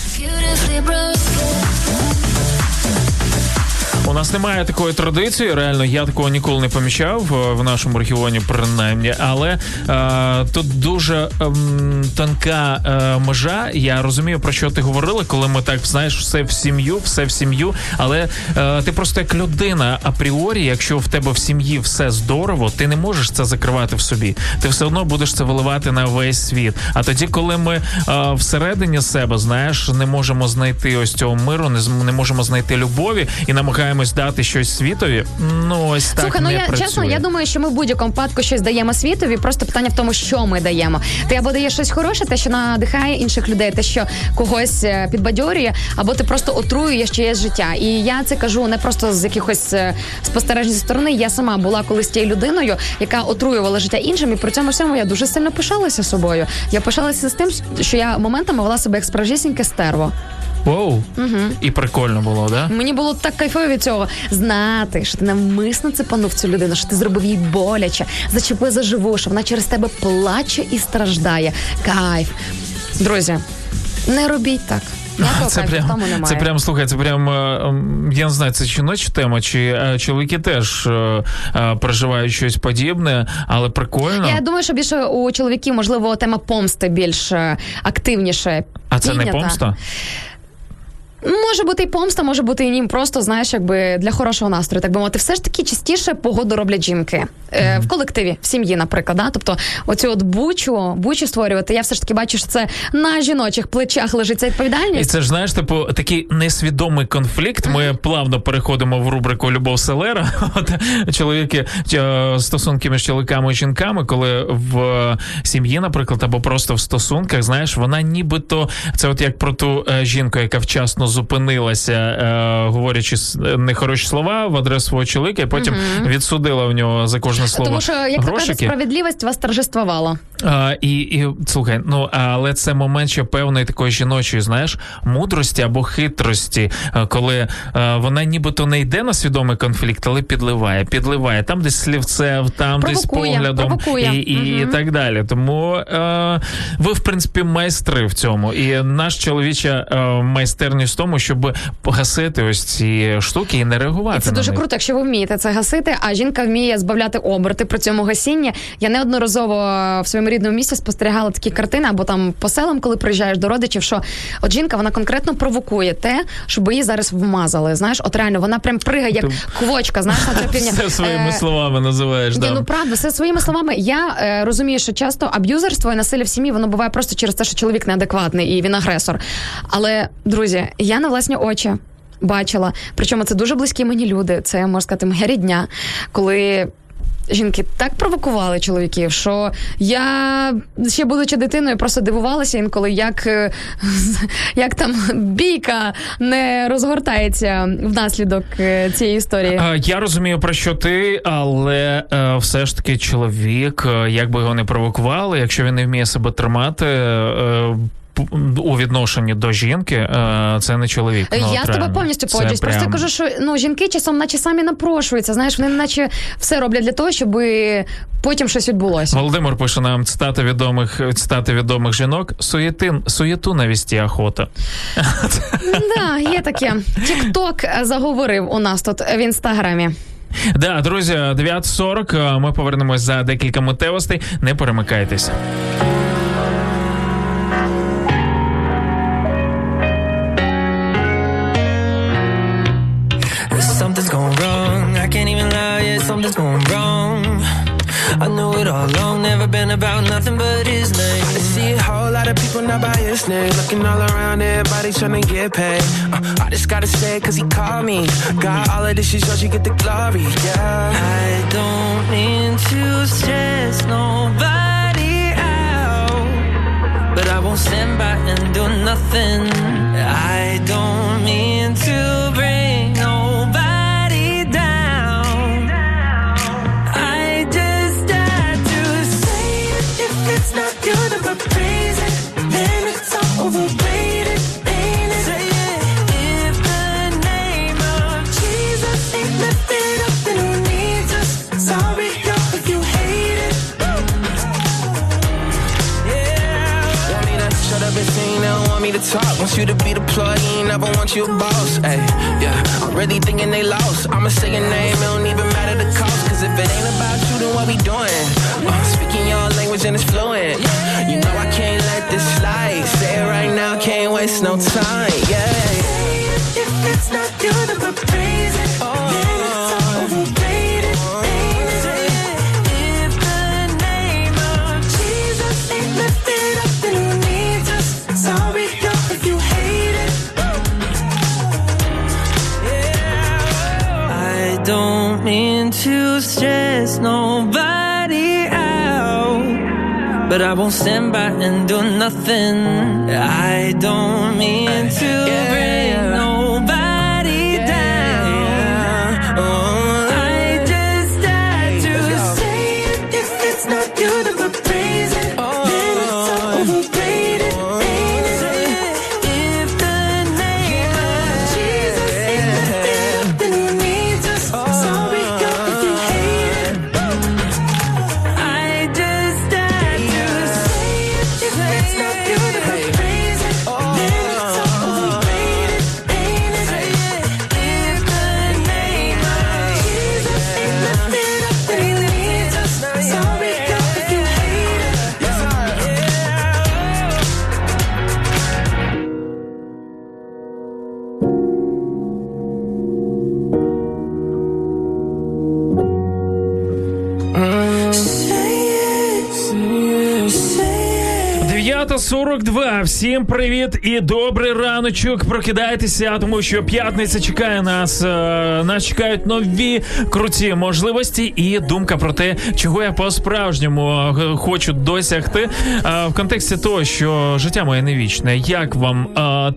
У нас немає такої традиції. Реально, я такого ніколи не помічав е, в нашому регіоні, принаймні. Але е, тут дуже ем, тонка е, межа. Я розумію, про що ти говорила, коли ми так знаєш, все в сім'ю, все в сім'ю. Але е, ти просто як людина апріорі, якщо в тебе в сім'ї все здорово, ти не можеш це закривати в собі. Ти все одно будеш це виливати на весь світ. А тоді, коли ми е, всередині себе, знаєш, не можемо знайти ось цього миру, не, не можемо знайти любові і намагаємось дати щось світові. Ну ось так Слухай, ну не я працює. чесно, я думаю, що ми в будь-якому випадку щось даємо світові. Просто питання в тому, що ми даємо. Ти або даєш щось хороше, те, що надихає інших людей, те, що когось е, підбадьорює, або ти просто отруюєш чиєсь життя. І я це кажу не просто з якихось е, спостережень зі сторони. Я сама була колись тією людиною, яка отруювала життя іншим, і при цьому всьому я дуже сильно пишалася собою. Я пишалася з тим, що я моментами вела себе як справжнісіньке стерво. Воу. І прикольно було, да? Мені було так кайфово від цього знати, що ти навмисно цепанув цю людину, що ти зробив їй боляче, зачепив за живу, що вона через тебе плаче і страждає. Кайф. Друзі, не робіть так. [laughs] Ніякого Це прям, тому немає. це прям слухай, це прям е, я не знаю, це жіноча тема, чи е, чоловіки теж е, переживають щось подібне, але прикольно. Я думаю, що більше у чоловіків, можливо, тема помсти більш активніше. А це не піднята. помста? Може бути і помста, може бути і ні, просто знаєш, якби для хорошого настрою, так би мовити. Все ж таки частіше погоду роблять жінки е, в колективі, в сім'ї, наприклад. Да? Тобто, оцю от бучу, бучу створювати. Я все ж таки бачу, що це на жіночих плечах лежить ця І це ж знаєш, типу, такий несвідомий конфлікт. Ми плавно переходимо в рубрику Любов Селера. [laughs] От чоловіки е, стосунки між чоловіками і жінками, коли в сім'ї, наприклад, або просто в стосунках, знаєш, вона нібито це от як про ту е, жінку, яка вчасно зупинилася, е, говорячи нехороші слова в адресу свого чоловіка, і потім відсудила в нього за кожне слово Тому що, як грошики. справедливість вас торжествувала. А, і, і слухай, ну але це момент ще певної такої жіночої, знаєш, мудрості або хитрості, коли а, вона нібито не йде на свідомий конфлікт, але підливає, підливає там десь слівцем, там десь поглядом провокує. і, і, і так далі. Тому е, ви, в принципі, майстри в цьому. І наш чоловіча е, майстерність тому, щоб погасити ось ці штуки і не реагувати. І це на дуже них. круто, якщо ви вмієте це гасити, а жінка вміє збавляти оберти при цьому гасінні. Я неодноразово в своєму рідному місті спостерігала такі картини, або там по селам, коли приїжджаєш до родичів, що от жінка вона конкретно провокує те, щоб її зараз вмазали. Знаєш, от реально вона прям пригає як Ти- квочка. Знаєш, на. [laughs] Все своїми Е, словами називаєш. Да. ну правда, все своїми словами. Я е, розумію, що часто аб'юзерство і насилля в сім'ї воно буває просто через те, що чоловік неадекватний і він агресор. Але друзі, я на власні очі. Бачила, причому це дуже близькі мені люди. Це можна сказати, моя рідня, коли жінки так провокували чоловіків, що я ще будучи дитиною, просто дивувалася інколи, як, е, [laughs] як там бійка не розгортається внаслідок е, цієї історії. Я розумію про що ти, але е, все ж таки чоловік, е, як би його не провокували, якщо він не вміє себе тримати. Е, у відношенні до жінки е, це не чоловік. Ну, я з тобою повністю Це погоджуюсь. Просто кажу, що ну жінки часом, наче самі напрошуються. Знаєш, вони наче все роблять для того, щоб потім щось відбулося. Володимир пише нам цитати відомих цитати відомих жінок. Суєтин, суєту навісті охота. [laughs] Да, є таке. Тікток заговорив у нас тут в інстаграмі. Да, друзі, 9.40, е, Ми повернемось за декілька митевостей. Не перемикайтеся. Name. Looking all around, everybody trying to get paid. Uh, I just gotta say cause he called me. Got all of this shit, so you get the glory, yeah. I don't mean to stress nobody out, but I won't stand by and do nothing. I don't mean to bring nobody down. I just had to say it. If it's not good, if I talk. Want you to be the plug, ain't never want you a boss. Ay, yeah, I'm really thinking they lost. I'ma say your name, it don't even matter the cost. Cause if it ain't about you, then what we doing? Uh, speaking your language and it's fluent. You know I can't can't waste no time. Yeah. If it's not if I praise it, then it's all it? If the name of Jesus ain't lifted up, then who needs us? Sorry, girl, if you hate it. I don't mean to stress nobody but I won't stand by and do nothing. I don't mean to bring nobody Isso 9.42. Всім привіт і добрий раночок. Прокидайтеся, тому що п'ятниця чекає нас. Е, Нас чекають нові круті можливості і думка про те, чого я по-справжньому е, хочу досягти. Е, В контексті того, що життя моє не вічне. Як вам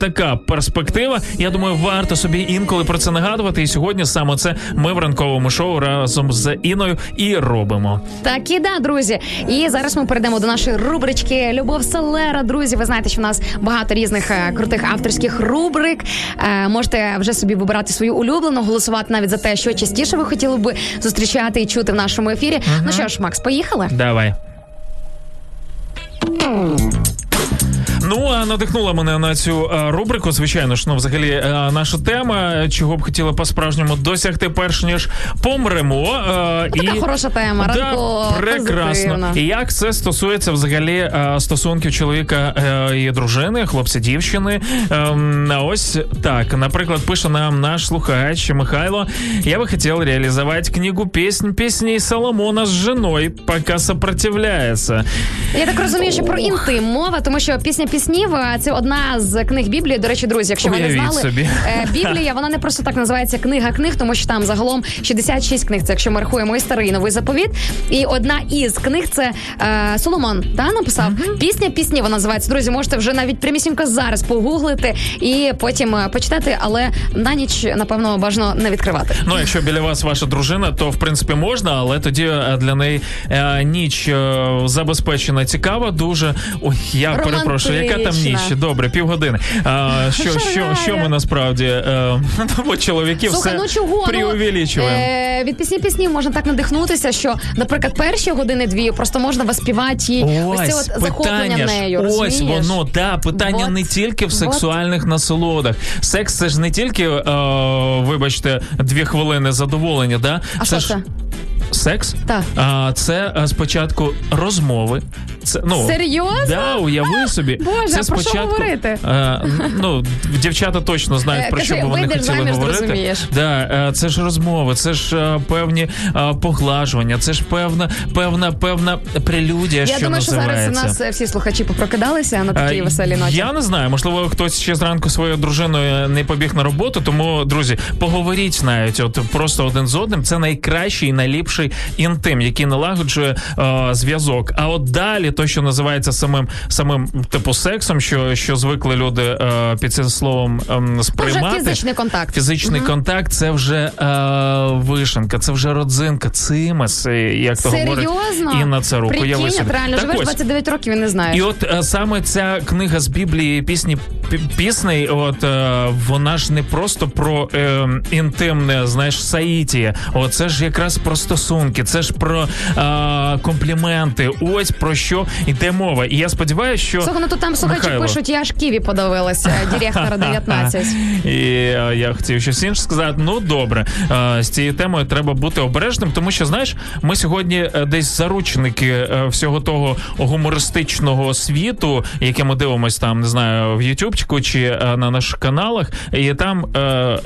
така перспектива? Я думаю, варто собі інколи про це нагадувати. І сьогодні саме це ми в ранковому шоу разом з Іною і робимо. Так і да, друзі. І зараз ми перейдемо до нашої рубрички Любов Селера. Друзі, ви знаєте, що в нас багато різних е, крутих авторських рубрик. Е, можете вже собі вибирати свою улюблену, голосувати навіть за те, що частіше ви хотіли би зустрічати і чути в нашому ефірі. Ну що ж, Макс, поїхали? Давай. Ну, а надихнула мене на цю е, рубрику. Звичайно ж, ну, взагалі, е, наша тема, чого б хотіла по-справжньому досягти, перш ніж помремо. е, Така хороша тема, Да, ранкова, прекрасно. І як це стосується взагалі стосунків чоловіка і дружини, хлопця, дівчини. Ем, ось так, наприклад, пише нам наш слухач Михайло. Я бы хотел реализовать книгу песнь песней Соломона с женой, пока сопротивляется. Я так розумію, що про інтим мова, тому що пісня піснів е, це одна з книг Біблії. До речі, друзі, якщо ви не знали, собі. е, Біблія вона не просто так називається книга книг, тому що там загалом 66 книг. Це якщо ми рахуємо і старий і новий заповіт. І одна із книг це е, Соломон та написав пісня пісні. Вона називається. Друзі, можете вже навіть прямісінько зараз погуглити і потім е, почитати, але на ніч напевно бажано не відкривати. Ну, якщо біля вас ваша дружина, то в принципі можна, але тоді е, для неї е, ніч е, забезпечена цікава. Дуже ой, я перепрошую, яка там ніч? Добре, півгодини. А, що, що, що ми насправді е, [laughs] чоловіків Слухай, все ну чого? преувеличуємо. Ну, е, від пісні пісні можна так надихнутися, що, наприклад, перші години-дві просто можна воспівати і ось це от захоплення ж, нею. ось воно, да, питання Вот. не тільки в Вот. сексуальних насолодах. Секс це ж не тільки, е, вибачте, дві хвилини задоволення, да? А що це? Секс? Так. А, це е, спочатку розмови. Це, ну, Серйозно? Да, уяви собі. Боже, це а про що спочатку, говорити? е, ну, дівчата точно знають, Е, про що кажи, би вони хотіли заміж, говорити. зрозумієш. Да, це ж розмови, це ж певні поглажування, це ж певна, певна, певна прелюдія, Я що думаю, що називається. зараз у нас всі слухачі попрокидалися на такій веселій ночі. Я не знаю, можливо, хтось ще зранку своєю дружиною не побіг на роботу. Тому, друзі, поговоріть навіть, от просто один з одним. Це найкращий і найліпший інтим, який налагоджує е, зв'язок. А от далі, то, що називається самим самим типу сексом, що, що звикли люди е, під цим словом ем, сприймати. фізичний контакт. Фізичний контакт це вже е, вишенка, це вже родзинка, цимес, як то говорить Серйозно? Інна Царук. Прикинь, Уяви от собі. реально живеш 29 років і не знаєш. і от е, саме ця книга з Біблії пісні пі- пісней, от е, вона ж не просто про е, інтимне, знаєш, саїтія. От це ж якраз про стосунки, це ж про е, компліменти. Ось про що йде мова. І я сподіваюся, що Слухай, ну то там слухачі Михайло. пишуть, я аж Ківі подивилася, [laughs] директора 19. І е, я хотів щось інше сказати. Ну добре, е, з цією темою треба бути обережним, тому що знаєш, ми сьогодні е, десь заручники е, всього того гумористичного світу, яке ми дивимося там, не знаю, в Ютубчику чи е, на наших каналах. І там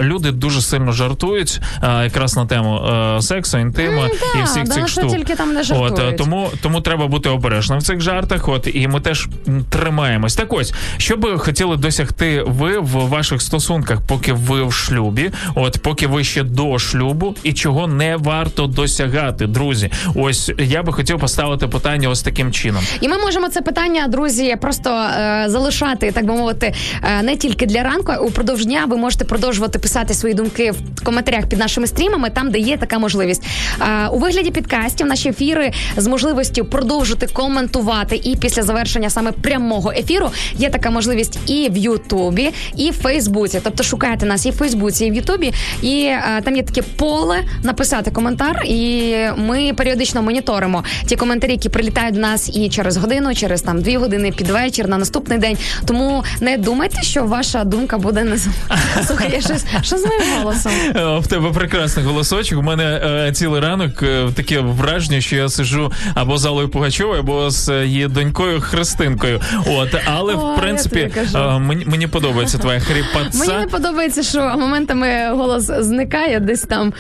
люди дуже сильно жартують якраз на тему сексу, інтиму і всіх да, цих штук. тільки там не От, е, тому, тому треба бути обережним в цих жартах. От і ми теж тримаємось. Так ось, що би хотіли досягти ви в ваших стосунках, поки ви в шлюбі, от поки ви ще до шлюбу, і чого не варто досягати, друзі. Ось я би хотів поставити питання ось таким чином. І ми можемо це питання, друзі, просто е, залишати, так би мовити, е, не тільки для ранку. а Упродовж дня ви можете продовжувати писати свої думки в коментарях під нашими стрімами, там де є така можливість. Е, у вигляді підкастів наші ефіри з можливістю продовжити коментувати. І після завершення саме прямого ефіру є така можливість і в Ютубі, і в Фейсбуці. Тобто шукайте нас і в Фейсбуці, і в Ютубі. І е, там є таке поле написати коментар, і ми періодично моніторимо ті коментарі, які прилітають до нас і через годину, через там дві години під вечір на наступний день. Тому не думайте, що ваша думка буде не [laughs] Слухай, я щось що з моїм голосом? Е, В тебе прекрасний голосочок. У мене е, цілий ранок е, таке враження, що я сиджу або з Аллою Пугачовою, або з її донькою Христинкою. От, але О, в принципі е, мені, мені подобається твоя хрипатця. Мені не подобається, що моментами голос зникає десь там.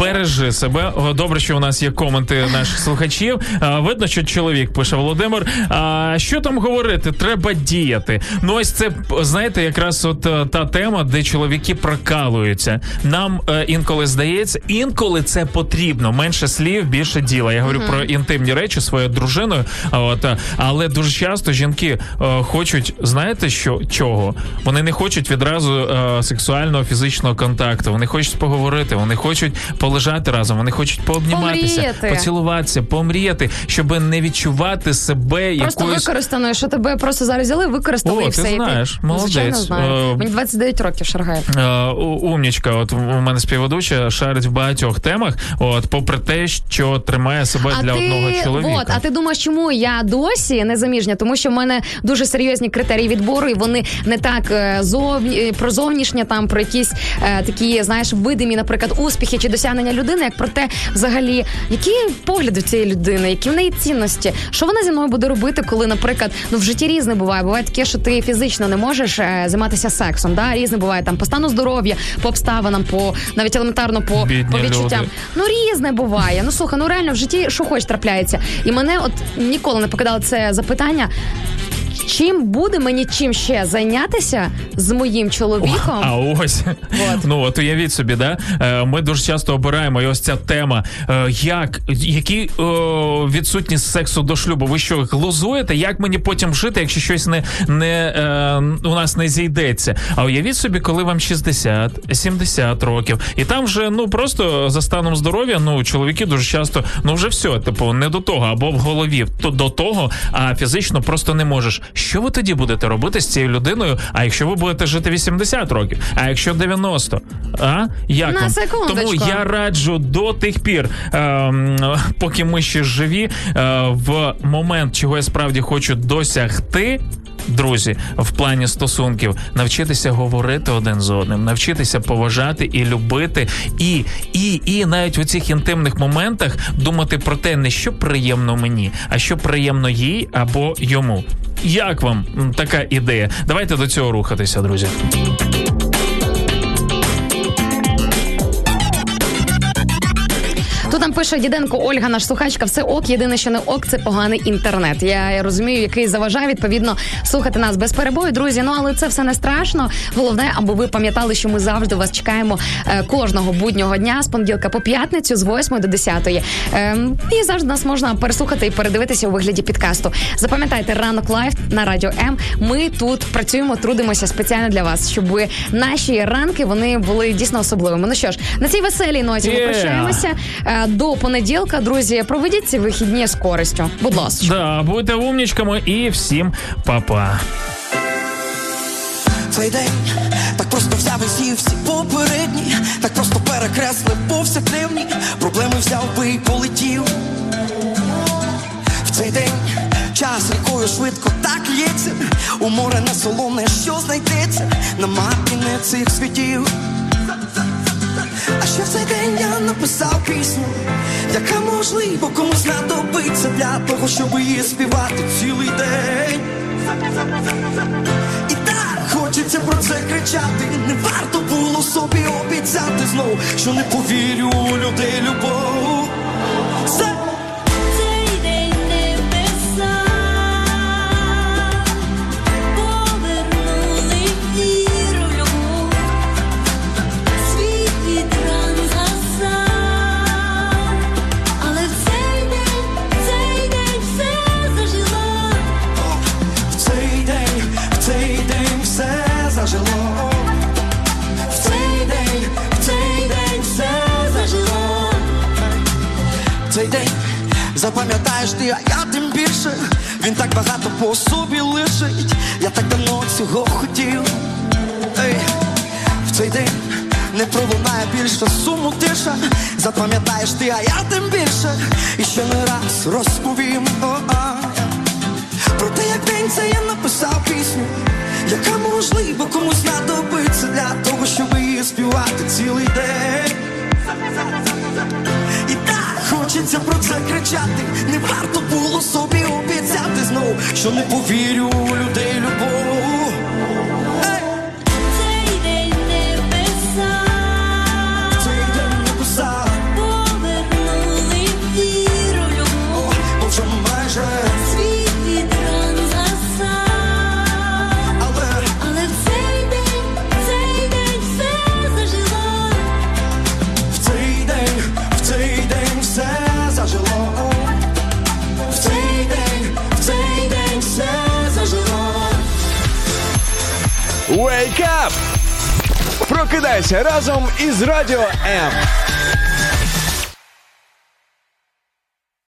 Бережи себе. Добре, що у нас є коменти наших слухачів. Видно, що чоловік пише Володимир. А що там говорити? Треба діяти. Ну ось це знаєте, якраз от е, та тема, де чоловіки прокалуються. Нам е, інколи здається, інколи це потрібно. Менше слів, більше діла. Я говорю про інтимні речі своєю дружиною. От е, але дуже часто жінки е, хочуть, знаєте, що чого? Вони не хочуть відразу е, сексуального фізичного контакту. Вони хочуть поговорити, вони хочуть полежати разом, вони хочуть пообніматися, Помріяти. поцілуватися, помріяти, щоб не відчувати себе Просто якоюсь. використаною, що тебе просто зараз взяли, використали О, і ти все. І знаєш, Ну, молодець. знаю. Е, Мені 29 років Шаргаєв. Е, умнічка, от у мене співведуча шарить в багатьох темах, от попри те, що тримає себе для одного чоловіка. От, а ти думаєш, чому я досі не заміжня? Тому що в мене дуже серйозні критерії відбору, і вони не так е, зовні е, про зовнішнє, там про якісь е, такі, знаєш, видимі, наприклад, успіхи чи досягнення людини, як про те, взагалі, які погляди цієї людини, які в неї цінності, що вона зі мною буде робити, коли, наприклад, ну в житті різне буває. Буває таке, що ти фізично не можеш е, займатися сексом. Да? Різне буває там по стану здоров'я, по обставинам, по навіть елементарно по, по відчуттям. люди. Ну різне буває. Ну слухай, ну реально в житті що хоч трапляється. І мене от ніколи не покидало це запитання. Чим буде мені чим ще зайнятися з моїм чоловіком? А ось ну от уявіть собі, да Е, ми дуже часто обираємо і ось ця тема. Е, Як які о, відсутність сексу до шлюбу? Ви що глузуєте? Як мені потім жити, якщо щось не, не е, у нас не зійдеться? А уявіть собі, коли вам 60, 70 років, і там вже ну просто за станом здоров'я, ну чоловіки дуже часто ну вже все, типу, не до того, або в голові то до того, а фізично просто не можеш. Що ви тоді будете робити з цією людиною? А якщо ви будете жити 80 років, а якщо 90? А як На вам? Тому я раджу до тих пір, ем, поки ми ще живі, е, в момент, чого я справді хочу досягти. Друзі, в плані стосунків навчитися говорити один з одним, навчитися поважати і любити, і, і, і навіть у цих інтимних моментах думати про те, не що приємно мені, а що приємно їй або йому. Як вам така ідея? Давайте до цього рухатися, друзі. Нам пише Діденко Ольга, наш слухачка, все ок. Єдине, що не ок, це поганий інтернет. Я розумію, який заважає відповідно слухати нас без перебою, друзі. Ну але це все не страшно. Головне, аби ви пам'ятали, що ми завжди вас чекаємо е, кожного буднього дня з понеділка по п'ятницю, з 8 до 10. Ем, і завжди нас можна переслухати і передивитися у вигляді подкасту. Запам'ятайте ранок live на радіо М. Ми тут працюємо, трудимося спеціально для вас, щоб наші ранки вони були дійсно особливими. Ну що ж, на цій веселій ноті ми прощаємося. До понеділка, друзі, проведіть ці вихідні з користю. Будь ласка. Да, будьте умнічками і всім па-па. Цей день так просто взяв і з'їв всі попередні, так просто перекреслив повсякденні, проблеми взяв би і полетів. В цей день час рікою швидко так лється, у море не солоне, що знайдеться на мапі не цих світів. А ще в цей день я написав пісню, яка можливо комусь знадобиться для того, щоб її співати цілий день. І так хочеться про це кричати. Не варто було собі обіцяти знов, що не повірю у людей любов. цей день запам'ятаєш ти, а я тим більше. Він так багато по собі лишить. Я так давно цього хотів. Ей, В цей день не пролунає більше суму тиша. Запам'ятаєш ти, а я тим більше. І ще не раз розповім О-а. про те, як день це я написав пісню, яка можливо комусь знадобиться для того, щоб її співати цілий день хочеться про це кричати, не варто було собі обіцяти знов, що не повірю у людей любов. Wake up! Прокидайся разом із Радіо М.